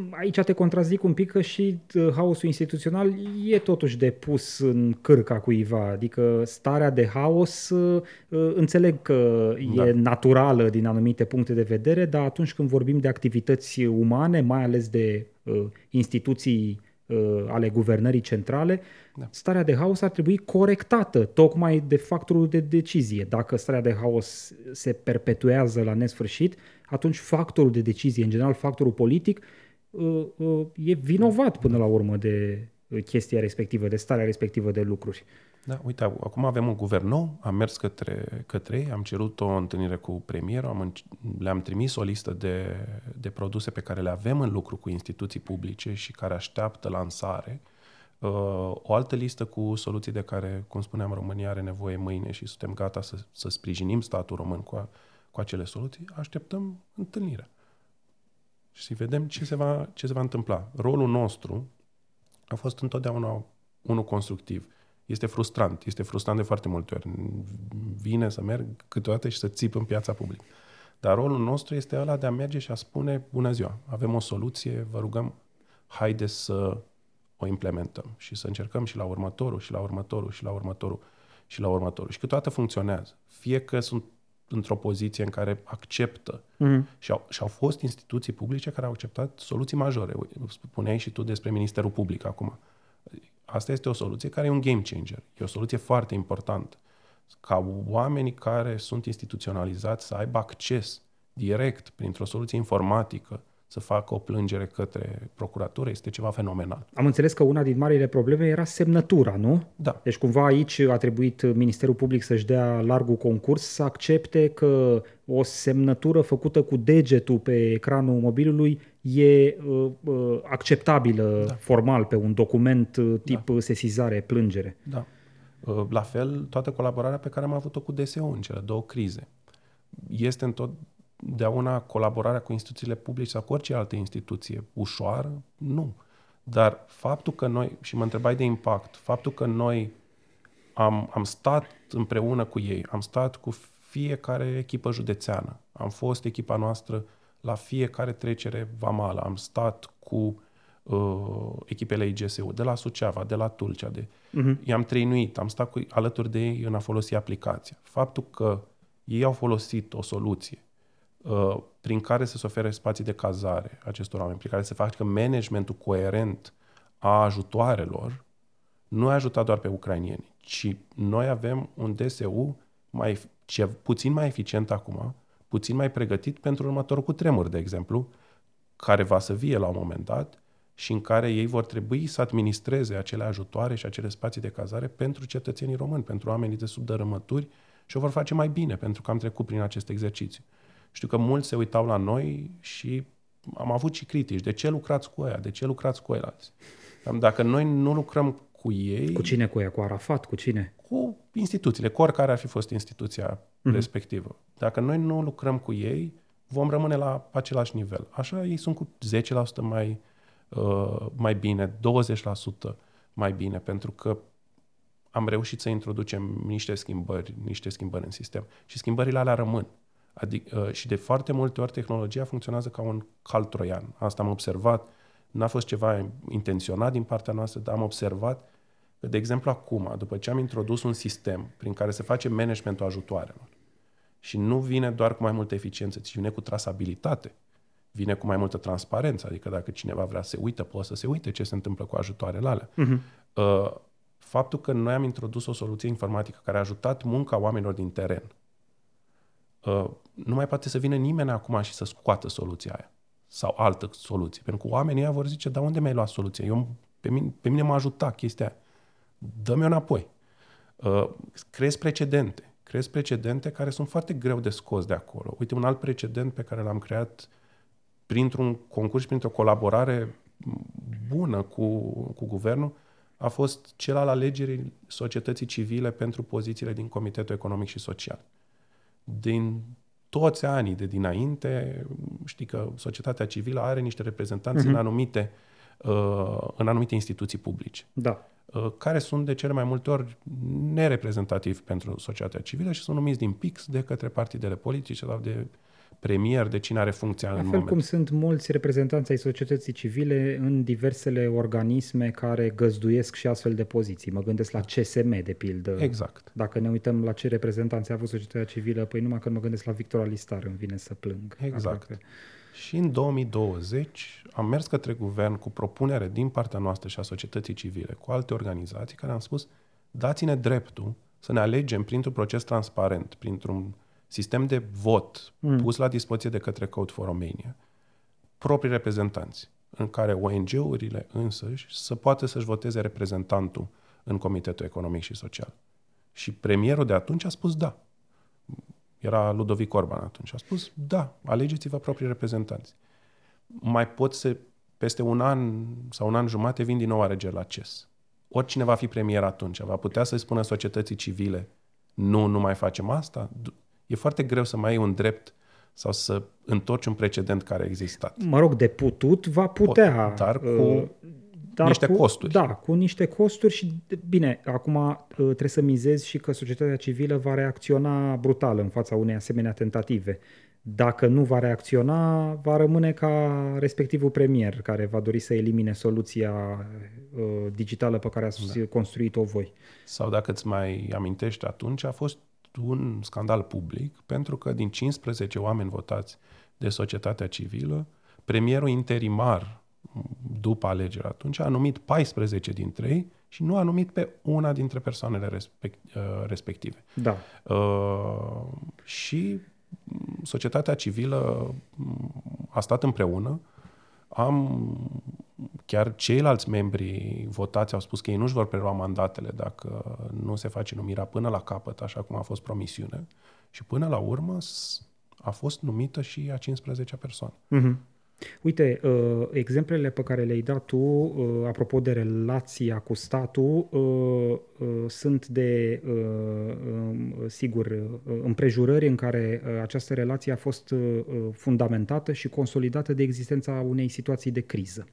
Aici te contrazic un pic că și uh, haosul instituțional e totuși depus în cârca cuiva, adică starea de haos uh, uh, înțeleg că da. e naturală din anumite puncte de vedere, dar atunci când vorbim de activități umane, mai ales de instituții ale guvernării centrale, da. starea de haos ar trebui corectată tocmai de factorul de decizie. Dacă starea de haos se perpetuează la nesfârșit, atunci factorul de decizie, în general factorul politic, uh, uh, e vinovat până la urmă de uh, chestia respectivă, de starea respectivă de lucruri. Da, uite, acum avem un guvern nou, am mers către, către ei, am cerut o întâlnire cu premierul, am, le-am trimis o listă de, de produse pe care le avem în lucru cu instituții publice și care așteaptă lansare. Uh, o altă listă cu soluții de care, cum spuneam, România are nevoie mâine și suntem gata să, să sprijinim statul român cu, a, cu acele soluții, așteptăm întâlnirea. Și să vedem ce se, va, ce se va întâmpla. Rolul nostru a fost întotdeauna unul constructiv. Este frustrant. Este frustrant de foarte multe ori. Vine să merg câteodată și să țip în piața publică. Dar rolul nostru este ăla de a merge și a spune, bună ziua, avem o soluție, vă rugăm, haide să o implementăm și să încercăm și la următorul, și la următorul, și la următorul, și la următorul. Și câteodată funcționează. Fie că sunt într-o poziție în care acceptă. Mm-hmm. Și, au, și au fost instituții publice care au acceptat soluții majore. Spuneai și tu despre Ministerul Public acum. Asta este o soluție care e un game changer. E o soluție foarte importantă. Ca oamenii care sunt instituționalizați să aibă acces direct printr-o soluție informatică să facă o plângere către procuratură este ceva fenomenal. Am înțeles că una din marile probleme era semnătura, nu? Da. Deci cumva aici a trebuit Ministerul Public să-și dea largul concurs să accepte că o semnătură făcută cu degetul pe ecranul mobilului e uh, uh, acceptabilă da. formal pe un document uh, tip da. sesizare, plângere. Da. Uh, la fel, toată colaborarea pe care am avut-o cu DSU în cele două crize. Este în tot, una colaborarea cu instituțiile publice sau cu orice altă instituție ușoară? Nu. Dar faptul că noi, și mă întrebai de impact, faptul că noi am, am stat împreună cu ei, am stat cu fiecare echipă județeană, am fost echipa noastră la fiecare trecere vamală, am stat cu uh, echipele IGSU, de la Suceava, de la Tulcea, de, uh-huh. i-am trăinuit, am stat cu, alături de ei în a folosi aplicația. Faptul că ei au folosit o soluție Uh, prin care să se ofere spații de cazare acestor oameni, prin care se facă managementul coerent a ajutoarelor, nu a ajutat doar pe ucrainieni, ci noi avem un DSU mai, ce, puțin mai eficient acum, puțin mai pregătit pentru următorul cu tremur, de exemplu, care va să vie la un moment dat și în care ei vor trebui să administreze acele ajutoare și acele spații de cazare pentru cetățenii români, pentru oamenii de sub dărâmături și o vor face mai bine pentru că am trecut prin acest exercițiu. Știu că mulți se uitau la noi și am avut și critici. De ce lucrați cu ea? De ce lucrați cu ăilalți? Dacă noi nu lucrăm cu ei... Cu cine cu ea? Cu Arafat? Cu cine? Cu instituțiile, cu oricare ar fi fost instituția mm-hmm. respectivă. Dacă noi nu lucrăm cu ei, vom rămâne la același nivel. Așa ei sunt cu 10% mai, uh, mai bine, 20% mai bine, pentru că am reușit să introducem niște schimbări, niște schimbări în sistem. Și schimbările alea rămân. Adică, uh, și de foarte multe ori tehnologia funcționează ca un cal troian. Asta am observat. N-a fost ceva intenționat din partea noastră, dar am observat că, de exemplu, acum, după ce am introdus un sistem prin care se face managementul ajutoarelor și nu vine doar cu mai multă eficiență, ci vine cu trasabilitate, vine cu mai multă transparență, adică dacă cineva vrea să se uite, poate să se uite ce se întâmplă cu ajutoarele alea. Uh-huh. Uh, faptul că noi am introdus o soluție informatică care a ajutat munca oamenilor din teren, uh, nu mai poate să vină nimeni acum și să scoată soluția aia sau altă soluție. Pentru că oamenii ăia vor zice, dar unde mi-ai luat soluția? Eu, pe, mine, pe mine m-a ajutat chestia aia. Dă-mi înapoi. Uh, crezi precedente. Crezi precedente care sunt foarte greu de scos de acolo. Uite, un alt precedent pe care l-am creat printr-un concurs, printr-o colaborare bună cu, cu guvernul, a fost cel al alegerii societății civile pentru pozițiile din Comitetul Economic și Social. Din toți anii de dinainte, știi că societatea civilă are niște reprezentanți uh-huh. în, mhm. anumite, uh, în anumite instituții publice. Da. Uh, care sunt de cele mai multe ori nereprezentativi pentru societatea civilă și sunt numiți din pix de către partidele politice sau de premier, de cine are funcția La în fel moment. cum sunt mulți reprezentanți ai societății civile în diversele organisme care găzduiesc și astfel de poziții. Mă gândesc la CSM, de pildă. Exact. Dacă ne uităm la ce reprezentanți a avut societatea civilă, păi numai când mă gândesc la Victor Alistar îmi vine să plâng. Exact. Aproape. Și în 2020 am mers către guvern cu propunere din partea noastră și a societății civile, cu alte organizații, care am spus, dați-ne dreptul să ne alegem printr-un proces transparent, printr-un sistem de vot mm. pus la dispoziție de către Code for Romania, proprii reprezentanți, în care ONG-urile însăși să poată să-și voteze reprezentantul în Comitetul Economic și Social. Și premierul de atunci a spus da. Era Ludovic Orban atunci. A spus da, alegeți-vă proprii reprezentanți. Mai pot să, peste un an sau un an jumate, vin din nou alegeri la CES. Oricine va fi premier atunci, va putea să-i spună societății civile nu, nu mai facem asta? E foarte greu să mai ai un drept sau să întorci un precedent care a existat. Mă rog, de putut va putea. Pot, dar cu uh, dar niște cu, costuri. Da, cu niște costuri și, bine, acum uh, trebuie să mizezi și că societatea civilă va reacționa brutal în fața unei asemenea tentative. Dacă nu va reacționa, va rămâne ca respectivul premier care va dori să elimine soluția uh, digitală pe care ați da. construit-o voi. Sau dacă îți mai amintești atunci, a fost un scandal public, pentru că din 15 oameni votați de societatea civilă, premierul interimar după alegeri atunci a numit 14 dintre ei și nu a numit pe una dintre persoanele respect, uh, respective. Da. Uh, și societatea civilă a stat împreună. Am chiar ceilalți membri votați au spus că ei nu-și vor prelua mandatele dacă nu se face numirea până la capăt, așa cum a fost promisiune. Și până la urmă a fost numită și a 15-a persoană. Mm-hmm. Uite, uh, exemplele pe care le-ai dat tu, uh, apropo de relația cu statul, uh, sunt de, um, sigur, împrejurări în care această relație a fost fundamentată și consolidată de existența unei situații de criză.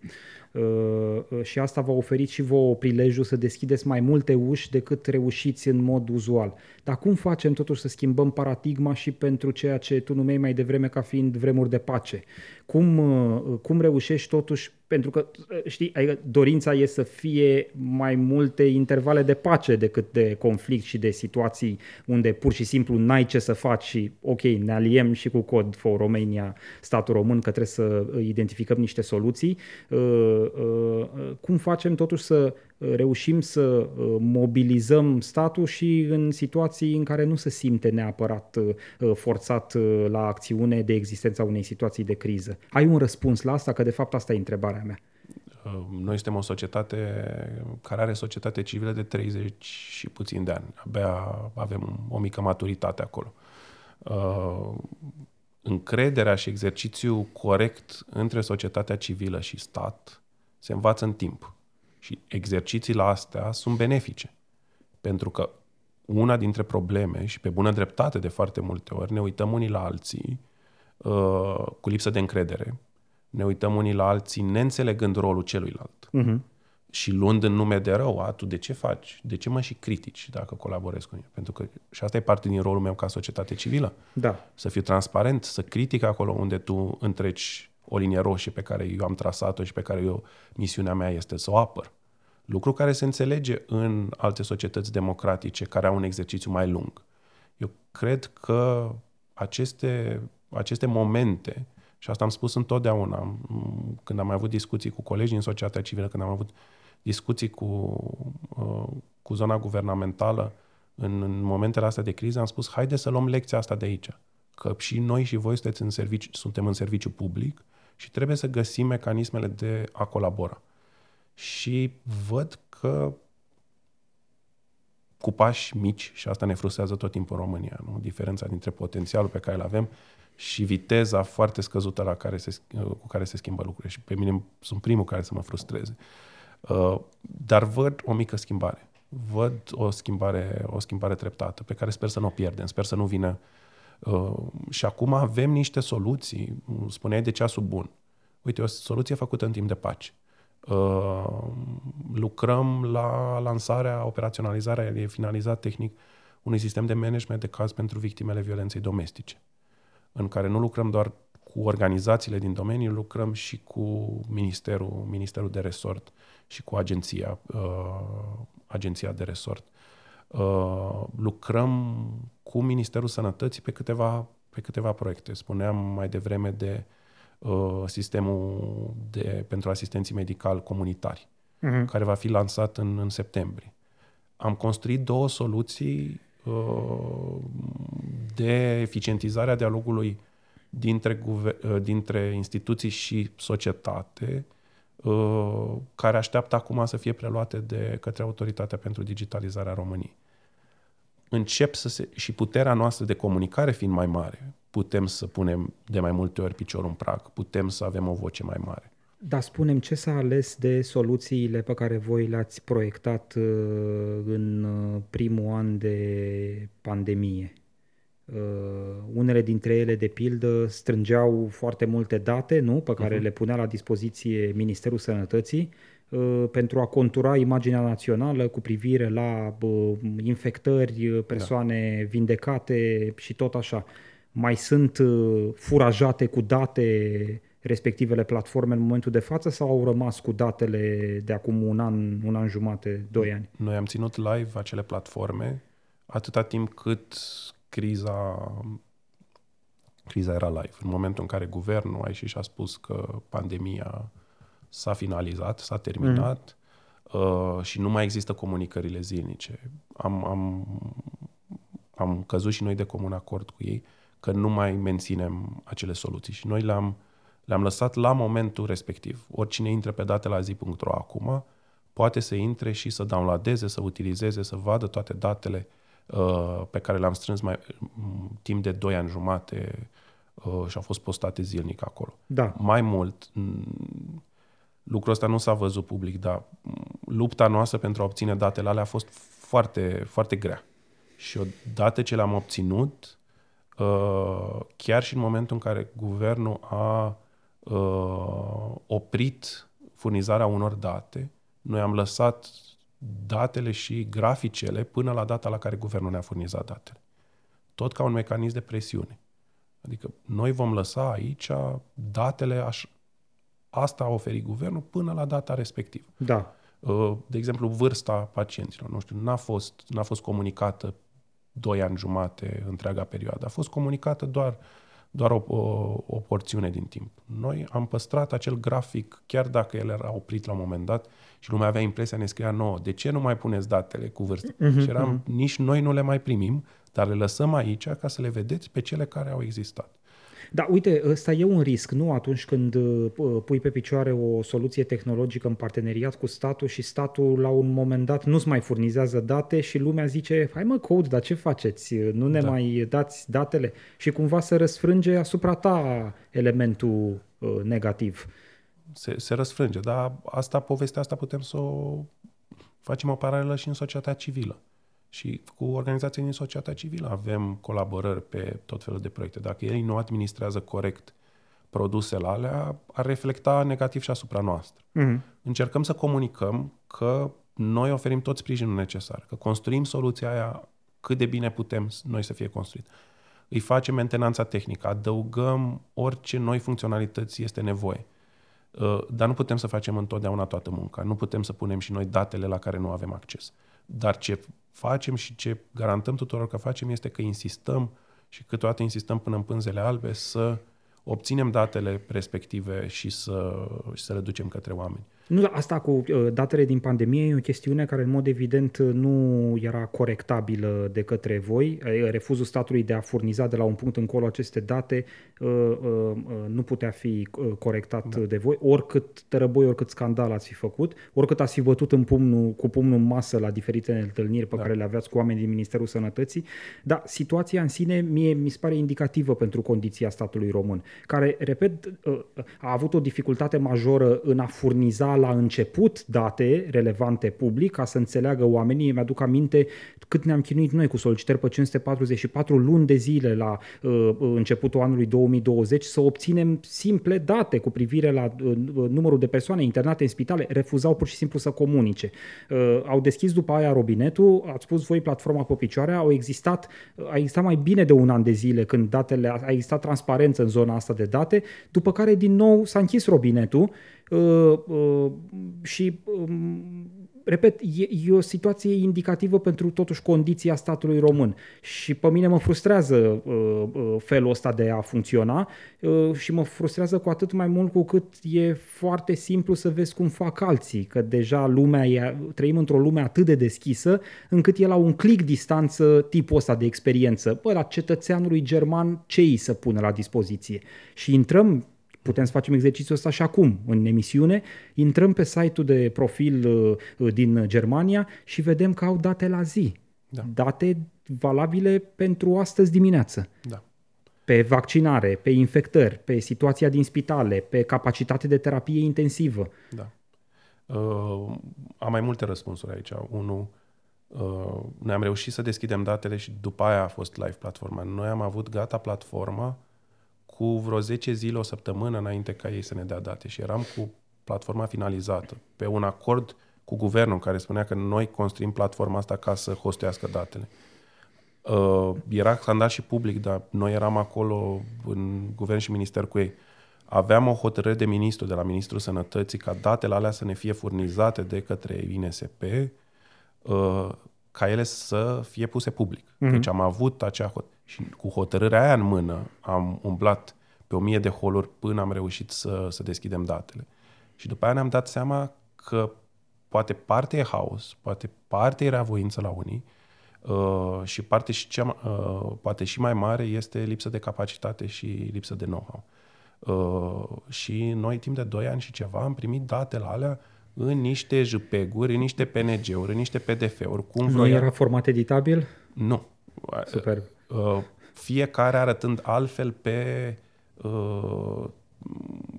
Și asta v-a oferit și vouă prilejul să deschideți mai multe uși decât reușiți în mod uzual. Dar cum facem totuși să schimbăm paradigma și pentru ceea ce tu numeai mai devreme ca fiind vremuri de pace? Cum, cum reușești totuși pentru că, știi, adică dorința e să fie mai multe intervale de pace decât de conflict și de situații unde pur și simplu n-ai ce să faci și, ok, ne aliem și cu Cod for Romania, statul român, că trebuie să identificăm niște soluții. Uh, uh, cum facem totuși să reușim să uh, mobilizăm statul și în situații în care nu se simte neapărat forțat la acțiune de existența unei situații de criză? Ai un răspuns la asta? Că de fapt asta e întrebarea întrebarea mea. Uh, noi suntem o societate care are societate civilă de 30 și puțin de ani. Abia avem o mică maturitate acolo. Uh, încrederea și exercițiul corect între societatea civilă și stat se învață în timp. Și exercițiile astea sunt benefice. Pentru că una dintre probleme și pe bună dreptate de foarte multe ori ne uităm unii la alții uh, cu lipsă de încredere, ne uităm unii la alții neînțelegând rolul celuilalt. Uh-huh și luând în nume de rău, a, tu de ce faci? De ce mă și critici dacă colaborezi cu mine? Pentru că și asta e parte din rolul meu ca societate civilă. Da. Să fiu transparent, să critic acolo unde tu întreci o linie roșie pe care eu am trasat-o și pe care eu, misiunea mea este să o apăr. Lucru care se înțelege în alte societăți democratice care au un exercițiu mai lung. Eu cred că aceste, aceste momente, și asta am spus întotdeauna, când am mai avut discuții cu colegii în societatea civilă, când am avut discuții cu, uh, cu zona guvernamentală în, în momentele astea de criză, am spus, haide să luăm lecția asta de aici. Că și noi și voi sunteți în serviciu, suntem în serviciu public și trebuie să găsim mecanismele de a colabora. Și văd că cu pași mici, și asta ne frustrează tot timpul în România, nu? diferența dintre potențialul pe care îl avem și viteza foarte scăzută la care se, cu care se schimbă lucrurile. Și pe mine sunt primul care să mă frustreze. Uh, dar văd o mică schimbare. Văd o schimbare, o schimbare treptată pe care sper să nu o pierdem, sper să nu vină. Uh, și acum avem niște soluții. Spuneai de ceasul bun. Uite, o soluție făcută în timp de pace. Uh, lucrăm la lansarea, operaționalizarea, e finalizat tehnic, unui sistem de management de caz pentru victimele violenței domestice, în care nu lucrăm doar cu organizațiile din domeniu, lucrăm și cu ministerul, ministerul de resort și cu agenția, uh, agenția de resort. Uh, lucrăm cu Ministerul Sănătății pe câteva, pe câteva proiecte. Spuneam mai devreme de uh, sistemul de, pentru asistenții medicali comunitari, uh-huh. care va fi lansat în, în septembrie. Am construit două soluții uh, de eficientizare a dialogului dintre, uh, dintre instituții și societate, uh, care așteaptă acum să fie preluate de către Autoritatea pentru Digitalizarea României. Încep să se, și puterea noastră de comunicare fiind mai mare, putem să punem de mai multe ori piciorul în prag, putem să avem o voce mai mare. Dar spunem ce s-a ales de soluțiile pe care voi le-ați proiectat uh, în primul an de pandemie. Uh, unele dintre ele, de pildă, strângeau foarte multe date nu, pe care uh-huh. le punea la dispoziție Ministerul Sănătății uh, pentru a contura imaginea națională cu privire la uh, infectări, persoane da. vindecate și tot așa. Mai sunt uh, furajate cu date respectivele platforme în momentul de față sau au rămas cu datele de acum un an, un an jumate, doi ani? Noi am ținut live acele platforme atâta timp cât criza, criza era live. În momentul în care guvernul a ieșit și a spus că pandemia s-a finalizat, s-a terminat mm. uh, și nu mai există comunicările zilnice. Am, am, am căzut și noi de comun acord cu ei că nu mai menținem acele soluții și noi le-am, le-am lăsat la momentul respectiv. Oricine intră pe date la zi.ro acum poate să intre și să downloadeze, să utilizeze, să vadă toate datele Uh, pe care le-am strâns mai mm, timp de 2 ani jumate uh, și au fost postate zilnic acolo. Da. Mai mult, mm, lucrul ăsta nu s-a văzut public, dar mm, lupta noastră pentru a obține datele alea a fost foarte, foarte grea. Și odată ce le-am obținut, uh, chiar și în momentul în care guvernul a oprit furnizarea unor date, noi am lăsat datele și graficele până la data la care guvernul ne-a furnizat datele. Tot ca un mecanism de presiune. Adică noi vom lăsa aici datele, aș, asta a oferit guvernul până la data respectivă. Da. Uh, de exemplu, vârsta pacienților, nu știu, n-a fost, n-a fost comunicată doi ani jumate întreaga perioadă. A fost comunicată doar, doar o, o, o porțiune din timp. Noi am păstrat acel grafic, chiar dacă el era oprit la un moment dat, și lumea avea impresia, ne scria nouă, de ce nu mai puneți datele cu vârstă? Uh-huh, și eram, uh-huh. nici noi nu le mai primim, dar le lăsăm aici ca să le vedeți pe cele care au existat. Da, uite, ăsta e un risc, nu? Atunci când uh, pui pe picioare o soluție tehnologică în parteneriat cu statul și statul la un moment dat nu-ți mai furnizează date și lumea zice, hai mă, code, dar ce faceți? Nu ne da. mai dați datele? Și cumva se răsfrânge asupra ta elementul uh, negativ se, se răsfrânge. Dar asta, povestea asta putem să o facem o paralelă și în societatea civilă. Și cu organizații din societatea civilă avem colaborări pe tot felul de proiecte. Dacă ei nu administrează corect produsele alea, ar reflecta negativ și asupra noastră. Mm-hmm. Încercăm să comunicăm că noi oferim tot sprijinul necesar, că construim soluția aia cât de bine putem noi să fie construit. Îi facem mentenanța tehnică, adăugăm orice noi funcționalități este nevoie. Uh, dar nu putem să facem întotdeauna toată munca. Nu putem să punem și noi datele la care nu avem acces. Dar ce facem și ce garantăm tuturor că facem este că insistăm și câteodată insistăm până în pânzele albe să obținem datele respective și să, și să le ducem către oameni. Nu, asta cu uh, datele din pandemie e o chestiune care în mod evident nu era corectabilă de către voi. Refuzul statului de a furniza de la un punct încolo aceste date uh, uh, nu putea fi corectat da. de voi, oricât tărăboi, oricât scandal ați fi făcut, oricât ați fi bătut în pumnul, cu pumnul în masă la diferite întâlniri pe da. care le aveați cu oameni din Ministerul Sănătății. Dar situația în sine mie mi se pare indicativă pentru condiția statului român, care, repet, a avut o dificultate majoră în a furniza la început date relevante public ca să înțeleagă oamenii. Mi-aduc aminte cât ne-am chinuit noi cu solicitări pe 544 luni de zile la uh, începutul anului 2020 să obținem simple date cu privire la uh, numărul de persoane internate în spitale. Refuzau pur și simplu să comunice. Uh, au deschis după aia robinetul, ați spus voi platforma pe picioare, au existat, a existat mai bine de un an de zile când datele, a existat transparență în zona asta de date, după care din nou s-a închis robinetul Uh, uh, și um, repet, e, e o situație indicativă pentru totuși condiția statului român și pe mine mă frustrează uh, uh, felul ăsta de a funcționa uh, și mă frustrează cu atât mai mult cu cât e foarte simplu să vezi cum fac alții, că deja lumea e, trăim într-o lume atât de deschisă încât e la un click distanță tipul ăsta de experiență. Bă, la cetățeanului german ce îi să pună la dispoziție? Și intrăm putem să facem exercițiul ăsta și acum, în emisiune, intrăm pe site-ul de profil uh, din Germania și vedem că au date la zi. Da. Date valabile pentru astăzi dimineață. Da. Pe vaccinare, pe infectări, pe situația din spitale, pe capacitate de terapie intensivă. Da. Uh, am mai multe răspunsuri aici. Unul, uh, noi am reușit să deschidem datele și după aia a fost live platforma. Noi am avut gata platforma cu vreo 10 zile, o săptămână înainte ca ei să ne dea date și eram cu platforma finalizată, pe un acord cu guvernul care spunea că noi construim platforma asta ca să hostească datele. Uh, era scandal și public, dar noi eram acolo în guvern și minister cu ei. Aveam o hotărâre de ministru, de la Ministrul Sănătății, ca datele alea să ne fie furnizate de către INSP, uh, ca ele să fie puse public. Mm-hmm. Deci am avut acea hotărâre. Și cu hotărârea aia în mână am umblat pe o mie de holuri până am reușit să, să deschidem datele. Și după aia ne-am dat seama că poate parte e haos, poate parte era voință la unii uh, și parte și cea, uh, poate și mai mare este lipsă de capacitate și lipsă de know-how. Uh, și noi timp de 2 ani și ceva am primit datele alea în niște JPEG-uri, în niște PNG-uri, în niște PDF-uri. Cum nu era format editabil? Nu. Super. Uh, fiecare arătând altfel pe uh,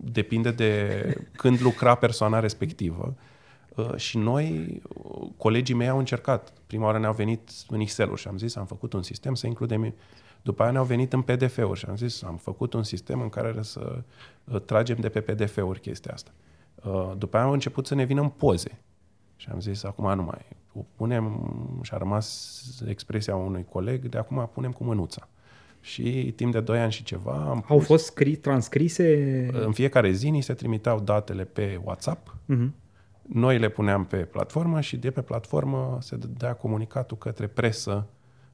depinde de când lucra persoana respectivă. Uh, și noi, colegii mei au încercat. Prima oară ne-au venit în Excel-uri și am zis, am făcut un sistem să includem... După aia ne-au venit în PDF-uri și am zis, am făcut un sistem în care să tragem de pe PDF-uri chestia asta. După aia au început să ne vină în poze. Și am zis, acum nu mai punem, și a rămas expresia unui coleg, de acum punem cu mânuța. Și timp de 2 ani și ceva am Au pus, fost scris, transcrise? În fiecare zi ni se trimiteau datele pe WhatsApp, uh-huh. noi le puneam pe platformă și de pe platformă se dădea comunicatul către presă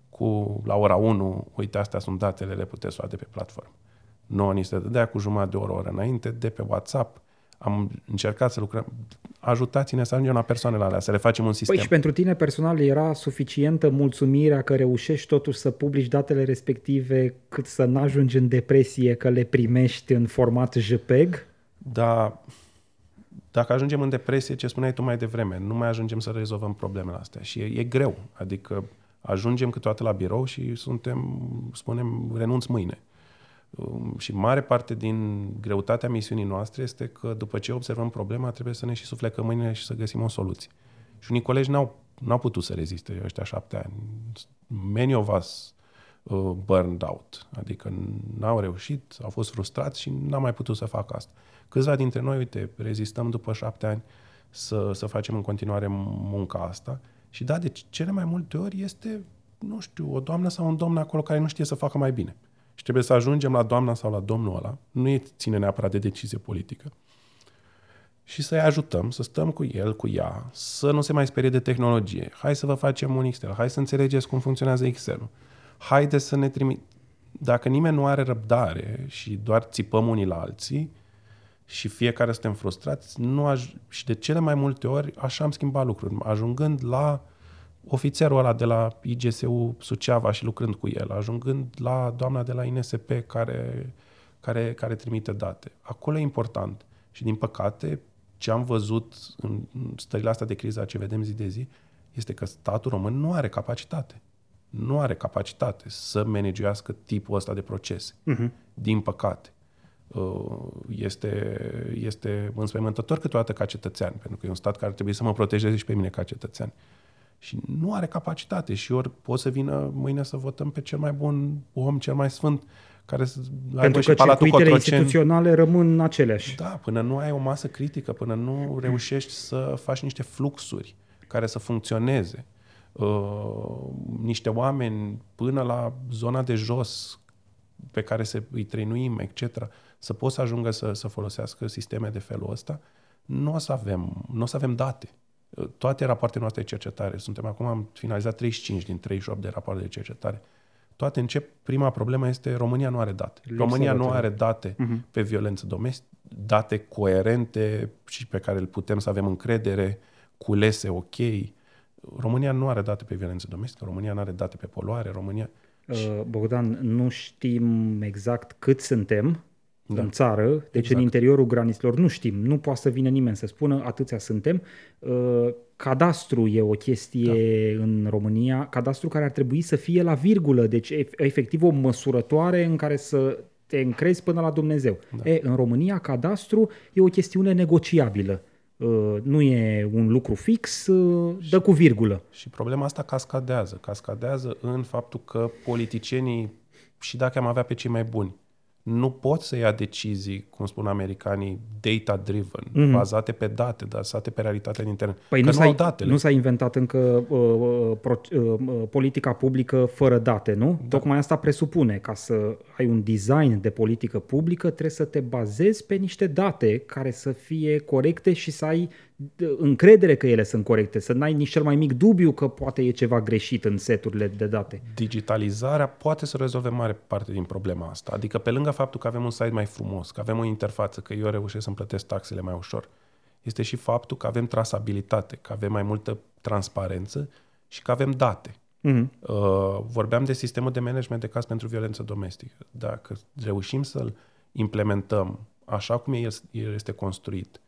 cu la ora 1, uite, astea sunt datele, le puteți lua de pe platformă. Noi ni se dădea cu jumătate de oră, oră înainte, de pe WhatsApp, am încercat să lucrăm, ajutați-ne să ajungem la persoanele alea, să le facem un sistem. Păi și pentru tine personal era suficientă mulțumirea că reușești totuși să publici datele respective cât să nu ajungi în depresie că le primești în format JPEG? Da, dacă ajungem în depresie, ce spuneai tu mai devreme, nu mai ajungem să rezolvăm problemele astea și e, e greu. Adică ajungem câteodată la birou și suntem, spunem, renunț mâine. Um, și mare parte din greutatea misiunii noastre este că după ce observăm problema, trebuie să ne și suflecăm mâinile și să găsim o soluție. Și unii colegi n-au n-au putut să reziste ăștia șapte ani. Many of us uh, burned out, adică n-au reușit, au fost frustrați și n-au mai putut să facă asta. Câțiva dintre noi, uite, rezistăm după șapte ani să, să facem în continuare munca asta și da, de cele mai multe ori este, nu știu, o doamnă sau un domn acolo care nu știe să facă mai bine. Și trebuie să ajungem la doamna sau la domnul ăla, nu e ține neapărat de decizie politică, și să-i ajutăm, să stăm cu el, cu ea, să nu se mai sperie de tehnologie. Hai să vă facem un Excel, hai să înțelegeți cum funcționează Excel-ul. Haide să ne trimit... Dacă nimeni nu are răbdare și doar țipăm unii la alții și fiecare suntem frustrați, nu aj- și de cele mai multe ori așa am schimbat lucruri, ajungând la ofițerul ăla de la IGSU Suceava și lucrând cu el, ajungând la doamna de la INSP care, care, care trimite date. Acolo e important. Și din păcate, ce am văzut în stările astea de criză ce vedem zi de zi, este că statul român nu are capacitate. Nu are capacitate să managească tipul ăsta de procese. Uh-huh. Din păcate. Uh, este, este înspăimântător câteodată ca cetățean, pentru că e un stat care trebuie să mă protejeze și pe mine ca cetățean. Și nu are capacitate și ori pot să vină mâine să votăm pe cel mai bun om, cel mai sfânt, care să Pentru că circuitele instituționale rămân aceleași. Da, până nu ai o masă critică, până nu reușești să faci niște fluxuri care să funcționeze, uh, niște oameni până la zona de jos pe care se, îi trăinuim, etc., să poți să ajungă să, să folosească sisteme de felul ăsta, nu o să avem, nu o să avem date. Toate rapoartele noastre de cercetare, suntem acum, am finalizat 35 din 38 de rapoarte de cercetare, toate încep, prima problemă este România nu are date. Lipsa România nu are date uh-huh. pe violență domestică, date coerente și pe care îl putem să avem încredere, culese ok. România nu are date pe violență domestică, România nu are date pe poluare, România... Uh, Bogdan, nu știm exact cât suntem da. în țară, deci exact. în interiorul granițelor nu știm, nu poate să vină nimeni să spună atâția suntem. Uh, cadastru e o chestie da. în România, cadastru care ar trebui să fie la virgulă, deci efectiv o măsurătoare în care să te încrezi până la Dumnezeu. Da. E, în România, cadastru e o chestiune negociabilă. Uh, nu e un lucru fix, uh, dă cu virgulă. Și problema asta cascadează. Cascadează în faptul că politicienii, și dacă am avea pe cei mai buni, nu pot să ia decizii, cum spun americanii, data-driven, mm-hmm. bazate pe date, bazate pe realitatea din internet. Păi nu, nu, s-a, datele. nu s-a inventat încă uh, uh, pro, uh, uh, politica publică fără date, nu? Da. Tocmai asta presupune. Ca să ai un design de politică publică, trebuie să te bazezi pe niște date care să fie corecte și să ai încredere că ele sunt corecte, să n-ai nici cel mai mic dubiu că poate e ceva greșit în seturile de date. Digitalizarea poate să rezolve mare parte din problema asta. Adică pe lângă faptul că avem un site mai frumos, că avem o interfață, că eu reușesc să-mi plătesc taxele mai ușor, este și faptul că avem trasabilitate, că avem mai multă transparență și că avem date. Mm-hmm. Uh, vorbeam de sistemul de management de caz pentru violență domestică. Dacă reușim să-l implementăm așa cum el este construit,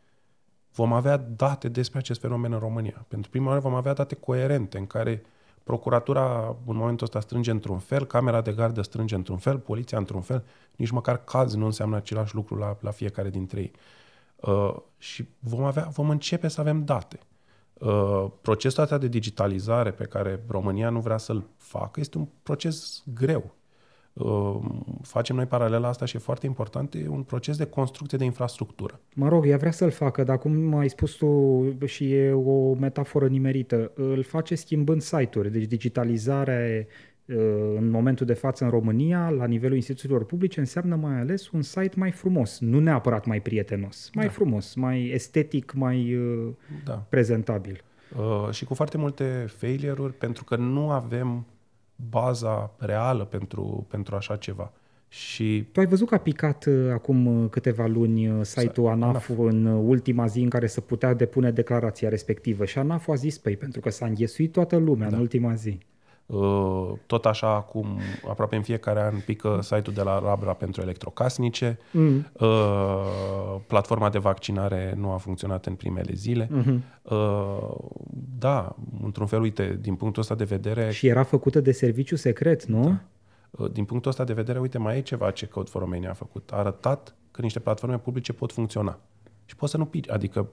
vom avea date despre acest fenomen în România. Pentru prima oară vom avea date coerente în care procuratura în momentul ăsta strânge într-un fel, camera de gardă strânge într-un fel, poliția într-un fel, nici măcar caz nu înseamnă același lucru la, la fiecare dintre ei. Uh, și vom, avea, vom începe să avem date. Uh, procesul ăsta de digitalizare pe care România nu vrea să-l facă este un proces greu. Uh, facem noi paralela asta și e foarte important, e un proces de construcție de infrastructură. Mă rog, ea vrea să-l facă, dar cum ai spus tu și e o metaforă nimerită, îl face schimbând site-uri, deci digitalizarea uh, în momentul de față în România, la nivelul instituțiilor publice, înseamnă mai ales un site mai frumos, nu neapărat mai prietenos, mai da. frumos, mai estetic, mai uh, da. prezentabil. Uh, și cu foarte multe failure-uri, pentru că nu avem baza reală pentru, pentru așa ceva. Și... Tu ai văzut că a picat uh, acum uh, câteva luni uh, site-ul ANAF, ANAF în ultima zi în care se putea depune declarația respectivă și ANAF a zis, păi, pentru că s-a înghesuit toată lumea da. în ultima zi. Uh, tot așa acum, aproape în fiecare an, pică site-ul de la Rabra pentru electrocasnice. Mm. Uh, platforma de vaccinare nu a funcționat în primele zile. Mm-hmm. Da, într-un fel, uite, din punctul ăsta de vedere... Și era făcută de serviciu secret, nu? Da. Din punctul ăsta de vedere, uite, mai e ceva ce Code for Romania a făcut. A arătat că niște platforme publice pot funcționa. Și poți să nu pici. Adică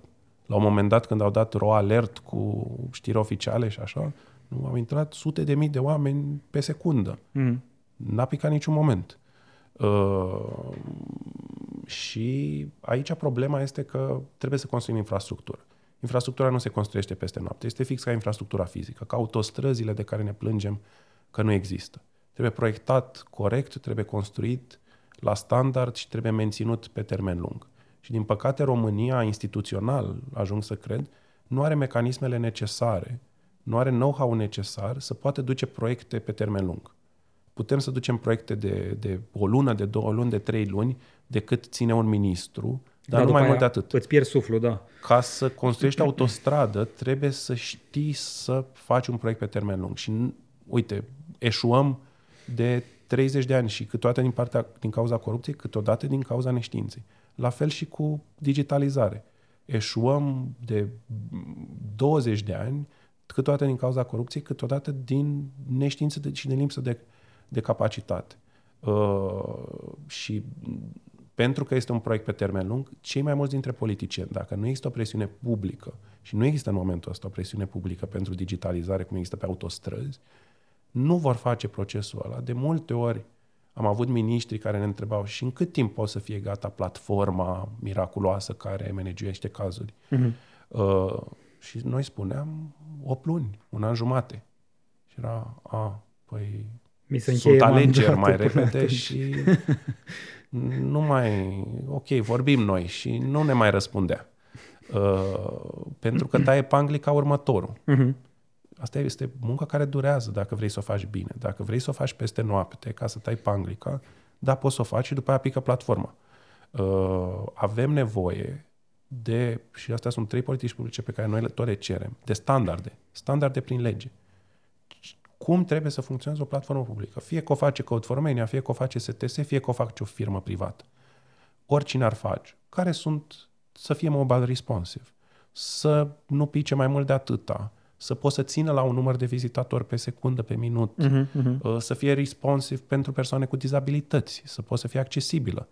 La un moment dat, când au dat ro alert cu știri oficiale și așa, nu au intrat sute de mii de oameni pe secundă. Mm. N-a picat niciun moment. Uh, și aici problema este că trebuie să construim infrastructură. Infrastructura nu se construiește peste noapte. Este fix ca infrastructura fizică, ca autostrăzile de care ne plângem că nu există. Trebuie proiectat corect, trebuie construit la standard și trebuie menținut pe termen lung. Și din păcate România, instituțional, ajung să cred, nu are mecanismele necesare, nu are know-how necesar să poată duce proiecte pe termen lung. Putem să ducem proiecte de, de o lună, de două luni, de trei luni, decât ține un ministru, dar da, nu mai mult de atât. Îți pierzi suflul, da. Ca să construiești autostradă, trebuie să știi să faci un proiect pe termen lung. Și, uite, eșuăm de 30 de ani și câteodată din, partea, din cauza corupției, câteodată din cauza neștiinței. La fel și cu digitalizare. Eșuăm de 20 de ani, câteodată din cauza corupției, câteodată din neștiință de, și de lipsă de, de capacitate. Uh, și pentru că este un proiect pe termen lung, cei mai mulți dintre politicieni, dacă nu există o presiune publică, și nu există în momentul ăsta o presiune publică pentru digitalizare, cum există pe autostrăzi, nu vor face procesul ăla. De multe ori am avut miniștri care ne întrebau și în cât timp poate să fie gata platforma miraculoasă care managește cazuri. Uh-huh. Uh, și noi spuneam 8 luni, un an jumate. Și era, a, păi Mi se sunt alegeri mai repede și nu mai, ok, vorbim noi și nu ne mai răspundea. Uh, pentru că taie panglica următorul. Uh-huh. Asta este munca care durează dacă vrei să o faci bine. Dacă vrei să o faci peste noapte ca să tai panglica, da, poți să o faci și după aia pică platforma. Uh, avem nevoie de, și astea sunt trei politici publice pe care noi le, tot le cerem, de standarde. Standarde prin lege. Cum trebuie să funcționeze o platformă publică? Fie că o face Code for Romania, fie că o face STS, fie că o face o firmă privată. Oricine ar face. Care sunt să fie mobile responsive, să nu pice mai mult de atâta, să poți să țină la un număr de vizitatori pe secundă, pe minut, uh-huh, uh-huh. să fie responsive pentru persoane cu dizabilități, să poți să fie accesibilă.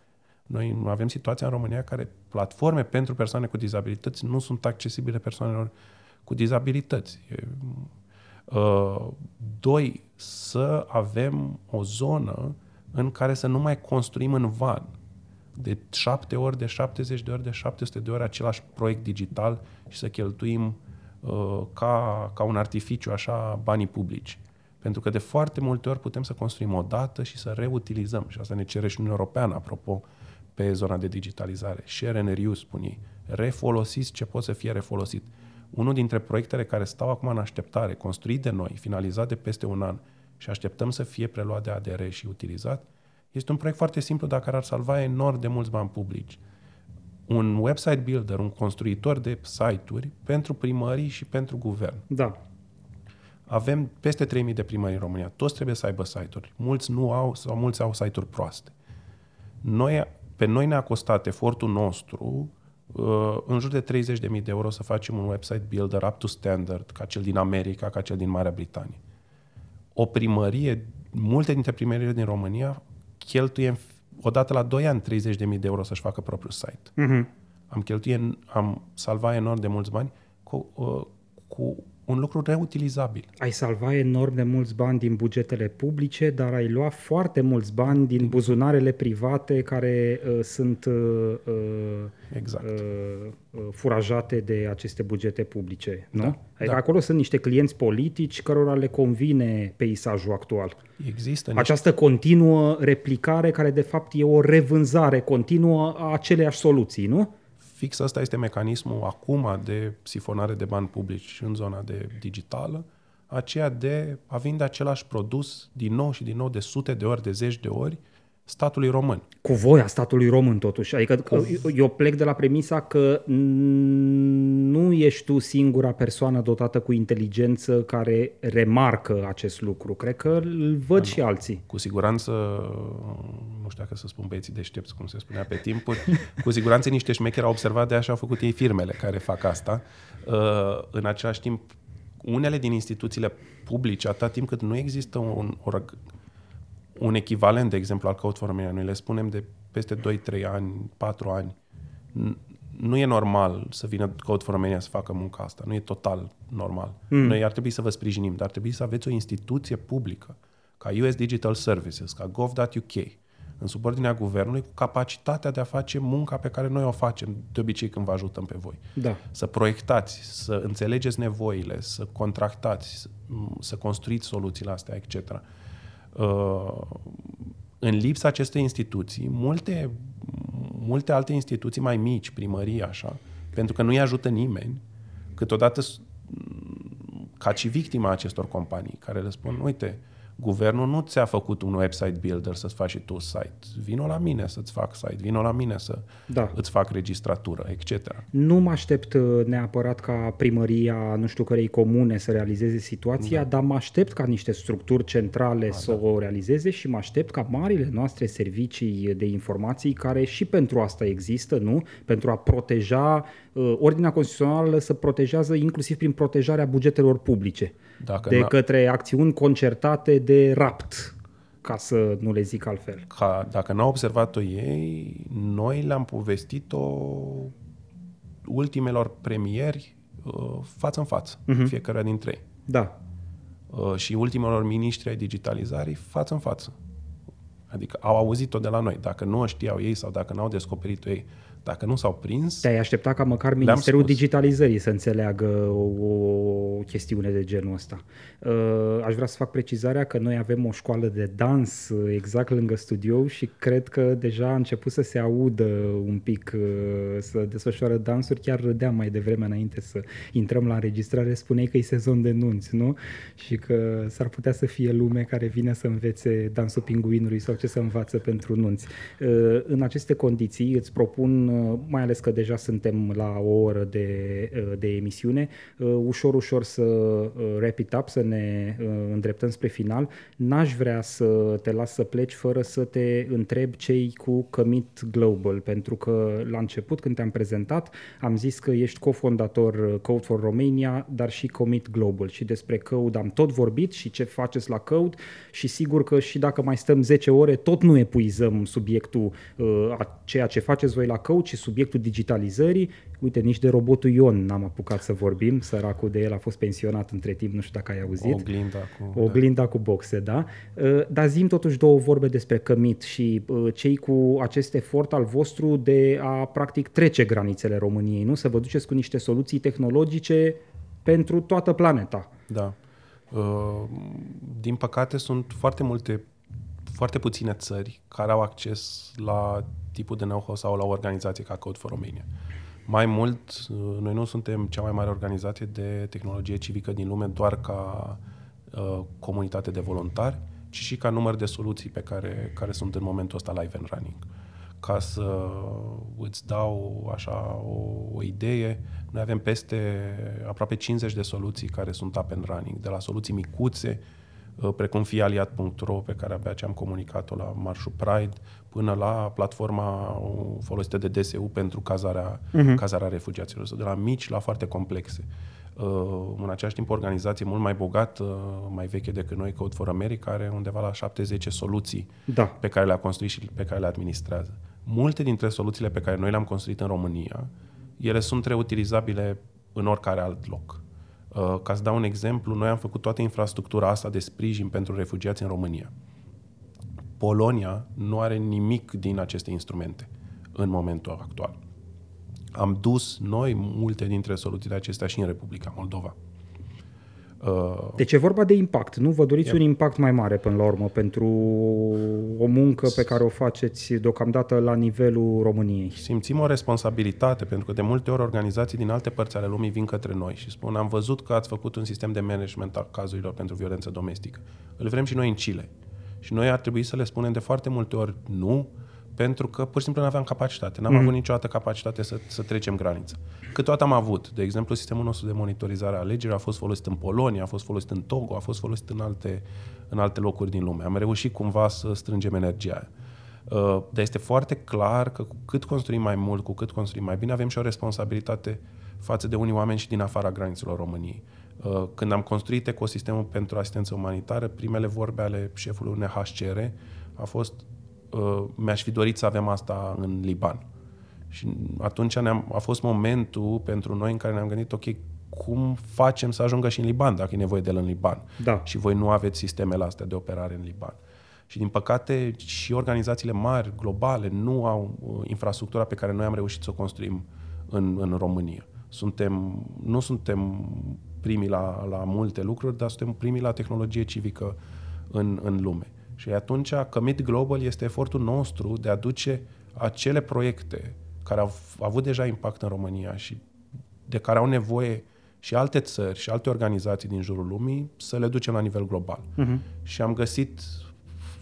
Noi avem situația în România care platforme pentru persoane cu dizabilități nu sunt accesibile persoanelor cu dizabilități. Uh, doi, să avem o zonă în care să nu mai construim în van de șapte ori, de 70 de ori, de 700 de ori același proiect digital și să cheltuim uh, ca, ca un artificiu așa banii publici. Pentru că de foarte multe ori putem să construim o dată și să reutilizăm. Și asta ne cere și Uniunea Europeană, apropo, pe zona de digitalizare. Share and reuse, spun ei. Refolosiți ce poate să fie refolosit. Unul dintre proiectele care stau acum în așteptare, construit de noi, finalizat de peste un an și așteptăm să fie preluat de ADR și utilizat, este un proiect foarte simplu, dar care ar salva enorm de mulți bani publici. Un website builder, un construitor de site-uri pentru primării și pentru guvern. Da. Avem peste 3000 de primări în România. Toți trebuie să aibă site-uri. Mulți nu au sau mulți au site-uri proaste. Noi, pe noi ne-a costat efortul nostru uh, în jur de 30.000 de euro să facem un website builder up to standard, ca cel din America, ca cel din Marea Britanie. O primărie, multe dintre primăriile din România cheltuie odată la 2 ani 30.000 de euro să-și facă propriul site. Uh-huh. Am cheltuit, am salvat enorm de mulți bani cu, uh, cu un lucru reutilizabil. Ai salvat enorm de mulți bani din bugetele publice, dar ai luat foarte mulți bani din buzunarele private care uh, sunt uh, uh, exact. uh, uh, furajate de aceste bugete publice. Nu? Da, adică da. Acolo sunt niște clienți politici cărora le convine peisajul actual. Există Această niște... continuă replicare care de fapt e o revânzare continuă a aceleiași soluții, nu? Fix asta este mecanismul acum de sifonare de bani publici în zona de digitală, aceea de a vinde același produs din nou și din nou de sute de ori, de zeci de ori, statului român. Cu voia statului român, totuși. Adică Cu... eu plec de la premisa că nu ești tu singura persoană dotată cu inteligență care remarcă acest lucru. Cred că îl văd nu. și alții. Cu siguranță, nu știu dacă să spun băieții deștepți, cum se spunea pe timpuri, cu siguranță niște șmecheri au observat de așa au făcut ei firmele care fac asta. Uh, în același timp, unele din instituțiile publice, atât timp cât nu există un, un echivalent, de exemplu, al Code for Romania. Noi le spunem de peste 2-3 ani, 4 ani. nu e normal să vină Code for Romania să facă munca asta. Nu e total normal. Mm. Noi ar trebui să vă sprijinim, dar ar trebui să aveți o instituție publică, ca US Digital Services, ca gov.uk, în subordinea guvernului, cu capacitatea de a face munca pe care noi o facem, de obicei când vă ajutăm pe voi. Da. Să proiectați, să înțelegeți nevoile, să contractați, să, să construiți soluțiile astea, etc. Uh, în lipsa acestei instituții, multe, multe alte instituții mai mici, primării, așa, pentru că nu-i ajută nimeni, câteodată ca și victima acestor companii care le spun, uite, Guvernul nu ți-a făcut un website builder să-ți faci și tu site. Vino la mine să-ți fac site, vino la mine să da. îți fac registratură, etc. Nu mă aștept uh, neapărat ca primăria, nu știu cărei comune să realizeze situația, da. dar mă aștept ca niște structuri centrale A, să da. o realizeze și mă aștept ca marile noastre servicii de informații, care și pentru asta există, nu? Pentru a proteja, uh, ordinea constituțională să protejează inclusiv prin protejarea bugetelor publice. Dacă de către acțiuni concertate de rapt, ca să nu le zic altfel. Ca, dacă n-au observat-o ei, noi le-am povestit-o ultimelor premieri uh, față în față, uh-huh. fiecare dintre ei. Da. Uh, și ultimelor miniștri ai digitalizării față în față. Adică au auzit-o de la noi. Dacă nu o știau ei sau dacă n-au descoperit-o ei, dacă nu s-au prins... Te-ai aștepta ca măcar Ministerul Digitalizării să înțeleagă o, o chestiune de genul ăsta. Uh, aș vrea să fac precizarea că noi avem o școală de dans uh, exact lângă studio și cred că deja a început să se audă un pic uh, să desfășoară dansuri. Chiar râdeam mai devreme înainte să intrăm la înregistrare, spuneai că e sezon de nunți, nu? Și că s-ar putea să fie lume care vine să învețe dansul pinguinului sau ce să învață pentru nunți. În aceste condiții îți propun Uh, mai ales că deja suntem la o oră de, uh, de emisiune, uh, ușor, ușor să wrap it up, să ne îndreptăm spre final. N-aș vrea să te las să pleci fără să te întreb cei cu Commit Global, pentru că la început când te-am prezentat am zis că ești cofondator Code for Romania, dar și Commit Global și despre Code am tot vorbit și ce faceți la Code și sigur că și dacă mai stăm 10 ore tot nu epuizăm subiectul a ceea ce faceți voi la Code și subiectul digitalizării. Uite, nici de robotul Ion n-am apucat să vorbim, săracul de el a fost pensionat între timp, nu știu dacă ai auzit. Oglinda cu... Oglinda da. cu boxe, da. Uh, dar zim totuși două vorbe despre Cămit și uh, cei cu acest efort al vostru de a practic trece granițele României, nu? Să vă duceți cu niște soluții tehnologice pentru toată planeta. Da. Uh, din păcate sunt foarte multe foarte puține țări care au acces la tipul de know-how sau la o organizație ca Code for Romania. Mai mult, noi nu suntem cea mai mare organizație de tehnologie civică din lume doar ca uh, comunitate de voluntari, ci și ca număr de soluții pe care, care sunt în momentul ăsta live and running. Ca să îți dau așa o, o idee, noi avem peste aproape 50 de soluții care sunt up and running, de la soluții micuțe, Uh, precum fialiat.ro pe care abia ce am comunicat-o la Marșul Pride, până la platforma folosită de DSU pentru cazarea, uh-huh. cazarea refugiaților, de la mici la foarte complexe. Uh, în același timp, o organizație mult mai bogată, mai veche decât noi, Code for America, are undeva la 70 soluții da. pe care le-a construit și pe care le administrează. Multe dintre soluțiile pe care noi le-am construit în România, ele sunt reutilizabile în oricare alt loc. Uh, ca să dau un exemplu, noi am făcut toată infrastructura asta de sprijin pentru refugiați în România. Polonia nu are nimic din aceste instrumente în momentul actual. Am dus noi multe dintre soluțiile acestea și în Republica Moldova. Uh, deci e vorba de impact. Nu vă doriți yeah. un impact mai mare până la urmă pentru o muncă pe care o faceți deocamdată la nivelul României? Simțim o responsabilitate pentru că de multe ori organizații din alte părți ale lumii vin către noi și spun am văzut că ați făcut un sistem de management al cazurilor pentru violență domestică. Îl vrem și noi în Chile. Și noi ar trebui să le spunem de foarte multe ori nu, pentru că pur și simplu nu aveam capacitate. N-am mm. avut niciodată capacitate să, să trecem granița. Câteodată am avut. De exemplu, sistemul nostru de monitorizare a alegerilor a fost folosit în Polonia, a fost folosit în Togo, a fost folosit în alte, în alte locuri din lume. Am reușit cumva să strângem energia aia. Uh, dar este foarte clar că cu cât construim mai mult, cu cât construim mai bine, avem și o responsabilitate față de unii oameni și din afara granițelor României. Uh, când am construit ecosistemul pentru asistență umanitară, primele vorbe ale șefului UNHCR a fost uh, mi-aș fi dorit să avem asta în Liban. Și atunci ne-am, a fost momentul pentru noi în care ne-am gândit, ok, cum facem să ajungă și în Liban, dacă e nevoie de el în Liban. Da. Și voi nu aveți sistemele astea de operare în Liban. Și din păcate și organizațiile mari, globale, nu au uh, infrastructura pe care noi am reușit să o construim în, în România. Suntem, nu suntem primii la, la multe lucruri, dar suntem primii la tehnologie civică în, în lume. Și atunci Commit Global este efortul nostru de a duce acele proiecte care au avut deja impact în România și de care au nevoie și alte țări și alte organizații din jurul lumii să le ducem la nivel global. Uh-huh. Și am găsit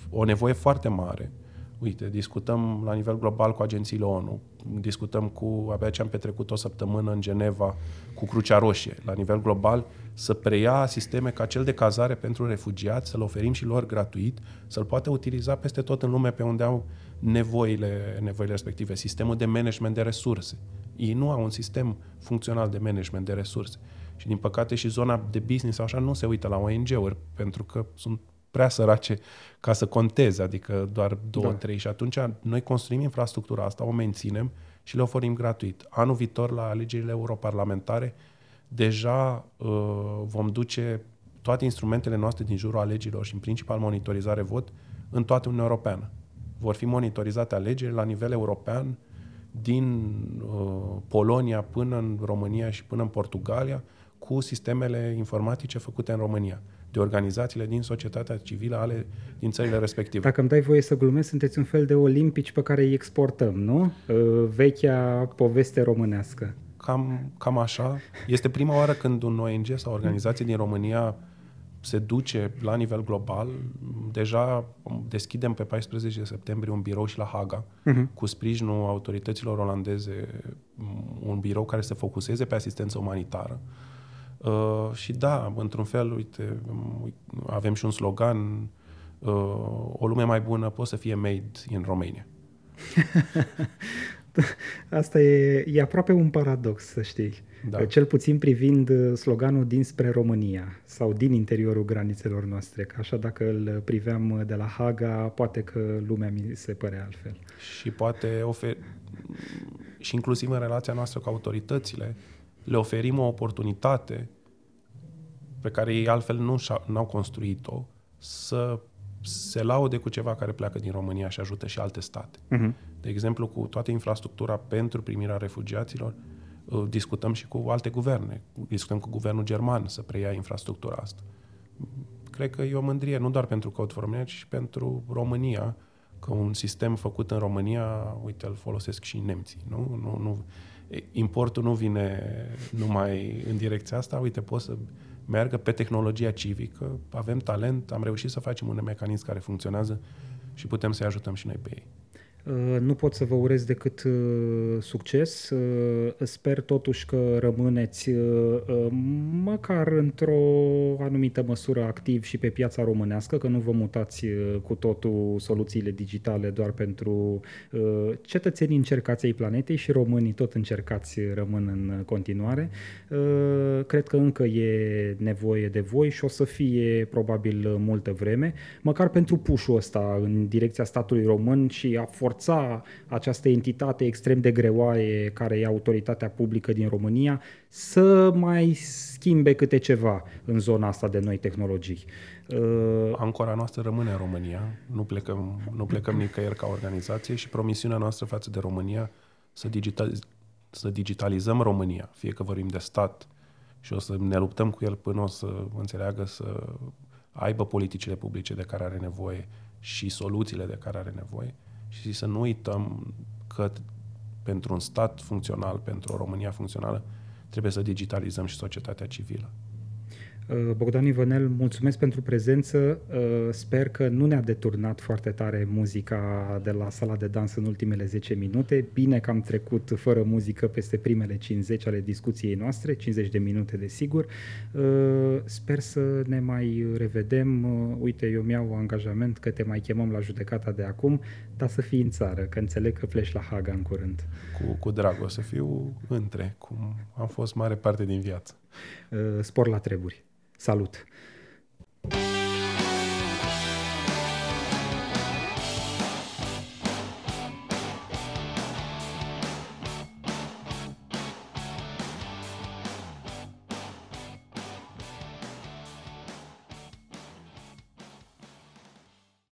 o nevoie foarte mare. Uite, discutăm la nivel global cu agențiile ONU, discutăm cu, abia ce am petrecut o săptămână în Geneva, cu Crucea Roșie, la nivel global, să preia sisteme ca cel de cazare pentru refugiați, să-l oferim și lor gratuit, să-l poată utiliza peste tot în lume pe unde au nevoile, nevoile respective. Sistemul de management de resurse. Ei nu au un sistem funcțional de management de resurse. Și din păcate și zona de business așa nu se uită la ONG-uri pentru că sunt prea sărace ca să conteze, adică doar două, da. trei. Și atunci noi construim infrastructura asta, o menținem și le oferim gratuit. Anul viitor, la alegerile europarlamentare, deja uh, vom duce toate instrumentele noastre din jurul alegerilor și în principal monitorizare vot în toată Uniunea Europeană. Vor fi monitorizate alegerile la nivel european, din uh, Polonia până în România și până în Portugalia, cu sistemele informatice făcute în România de organizațiile din societatea civilă ale din țările respective. Dacă îmi dai voie să glumesc, sunteți un fel de olimpici pe care îi exportăm, nu? Uh, vechea poveste românească. Cam, cam așa. Este prima oară când un ONG sau organizație din România se duce la nivel global. Deja deschidem pe 14 septembrie un birou și la Haga, uh-huh. cu sprijinul autorităților olandeze, un birou care se focuseze pe asistență umanitară. Uh, și da, într-un fel, uite, avem și un slogan, uh, o lume mai bună poate să fie made in Romania. Asta e, e aproape un paradox, să știi. Da. Cel puțin privind uh, sloganul dinspre România sau din interiorul granițelor noastre. Că așa dacă îl priveam uh, de la Haga, poate că lumea mi se părea altfel. Și poate ofer... și inclusiv în relația noastră cu autoritățile, le oferim o oportunitate pe care ei altfel nu au construit-o să se laude cu ceva care pleacă din România și ajută și alte state. Uh-huh. De exemplu, cu toată infrastructura pentru primirea refugiaților, uh, discutăm și cu alte guverne. Discutăm cu guvernul german să preia infrastructura asta. Cred că e o mândrie nu doar pentru Code for România, ci și pentru România, că un sistem făcut în România, uite, îl folosesc și nemții. Nu? Nu, nu, importul nu vine numai în direcția asta, uite, poți să meargă pe tehnologia civică, avem talent, am reușit să facem un mecanism care funcționează și putem să-i ajutăm și noi pe ei. Uh, nu pot să vă urez decât uh, succes. Uh, sper totuși că rămâneți măcar într-o anumită măsură activ și pe piața românească, că nu vă mutați cu totul soluțiile digitale doar pentru cetățenii încercați ai planetei și românii tot încercați rămân în continuare. Cred că încă e nevoie de voi și o să fie probabil multă vreme, măcar pentru pușul ăsta în direcția statului român și a forța această entitate extrem de greoaie care e autoritatea publică din România să mai schimbe câte ceva în zona asta de noi tehnologii. Uh, Ancora noastră rămâne în România, nu plecăm, nu plecăm nicăieri ca organizație și promisiunea noastră față de România să, digitaliz- să digitalizăm România, fie că vorbim de stat și o să ne luptăm cu el până o să înțeleagă să aibă politicile publice de care are nevoie și soluțiile de care are nevoie și să nu uităm că pentru un stat funcțional, pentru o România funcțională, trebuie să digitalizăm și societatea civilă. Uh, Bogdan Ivănel, mulțumesc pentru prezență. Uh, sper că nu ne-a deturnat foarte tare muzica de la sala de dans în ultimele 10 minute. Bine că am trecut fără muzică peste primele 50 ale discuției noastre, 50 de minute desigur. Uh, sper să ne mai revedem. Uite, eu mi-au angajament că te mai chemăm la judecata de acum, dar să fii în țară, că înțeleg că pleci la Haga în curând. Cu, cu drag o să fiu între, cum am fost mare parte din viață. Spor la treburi. Salut!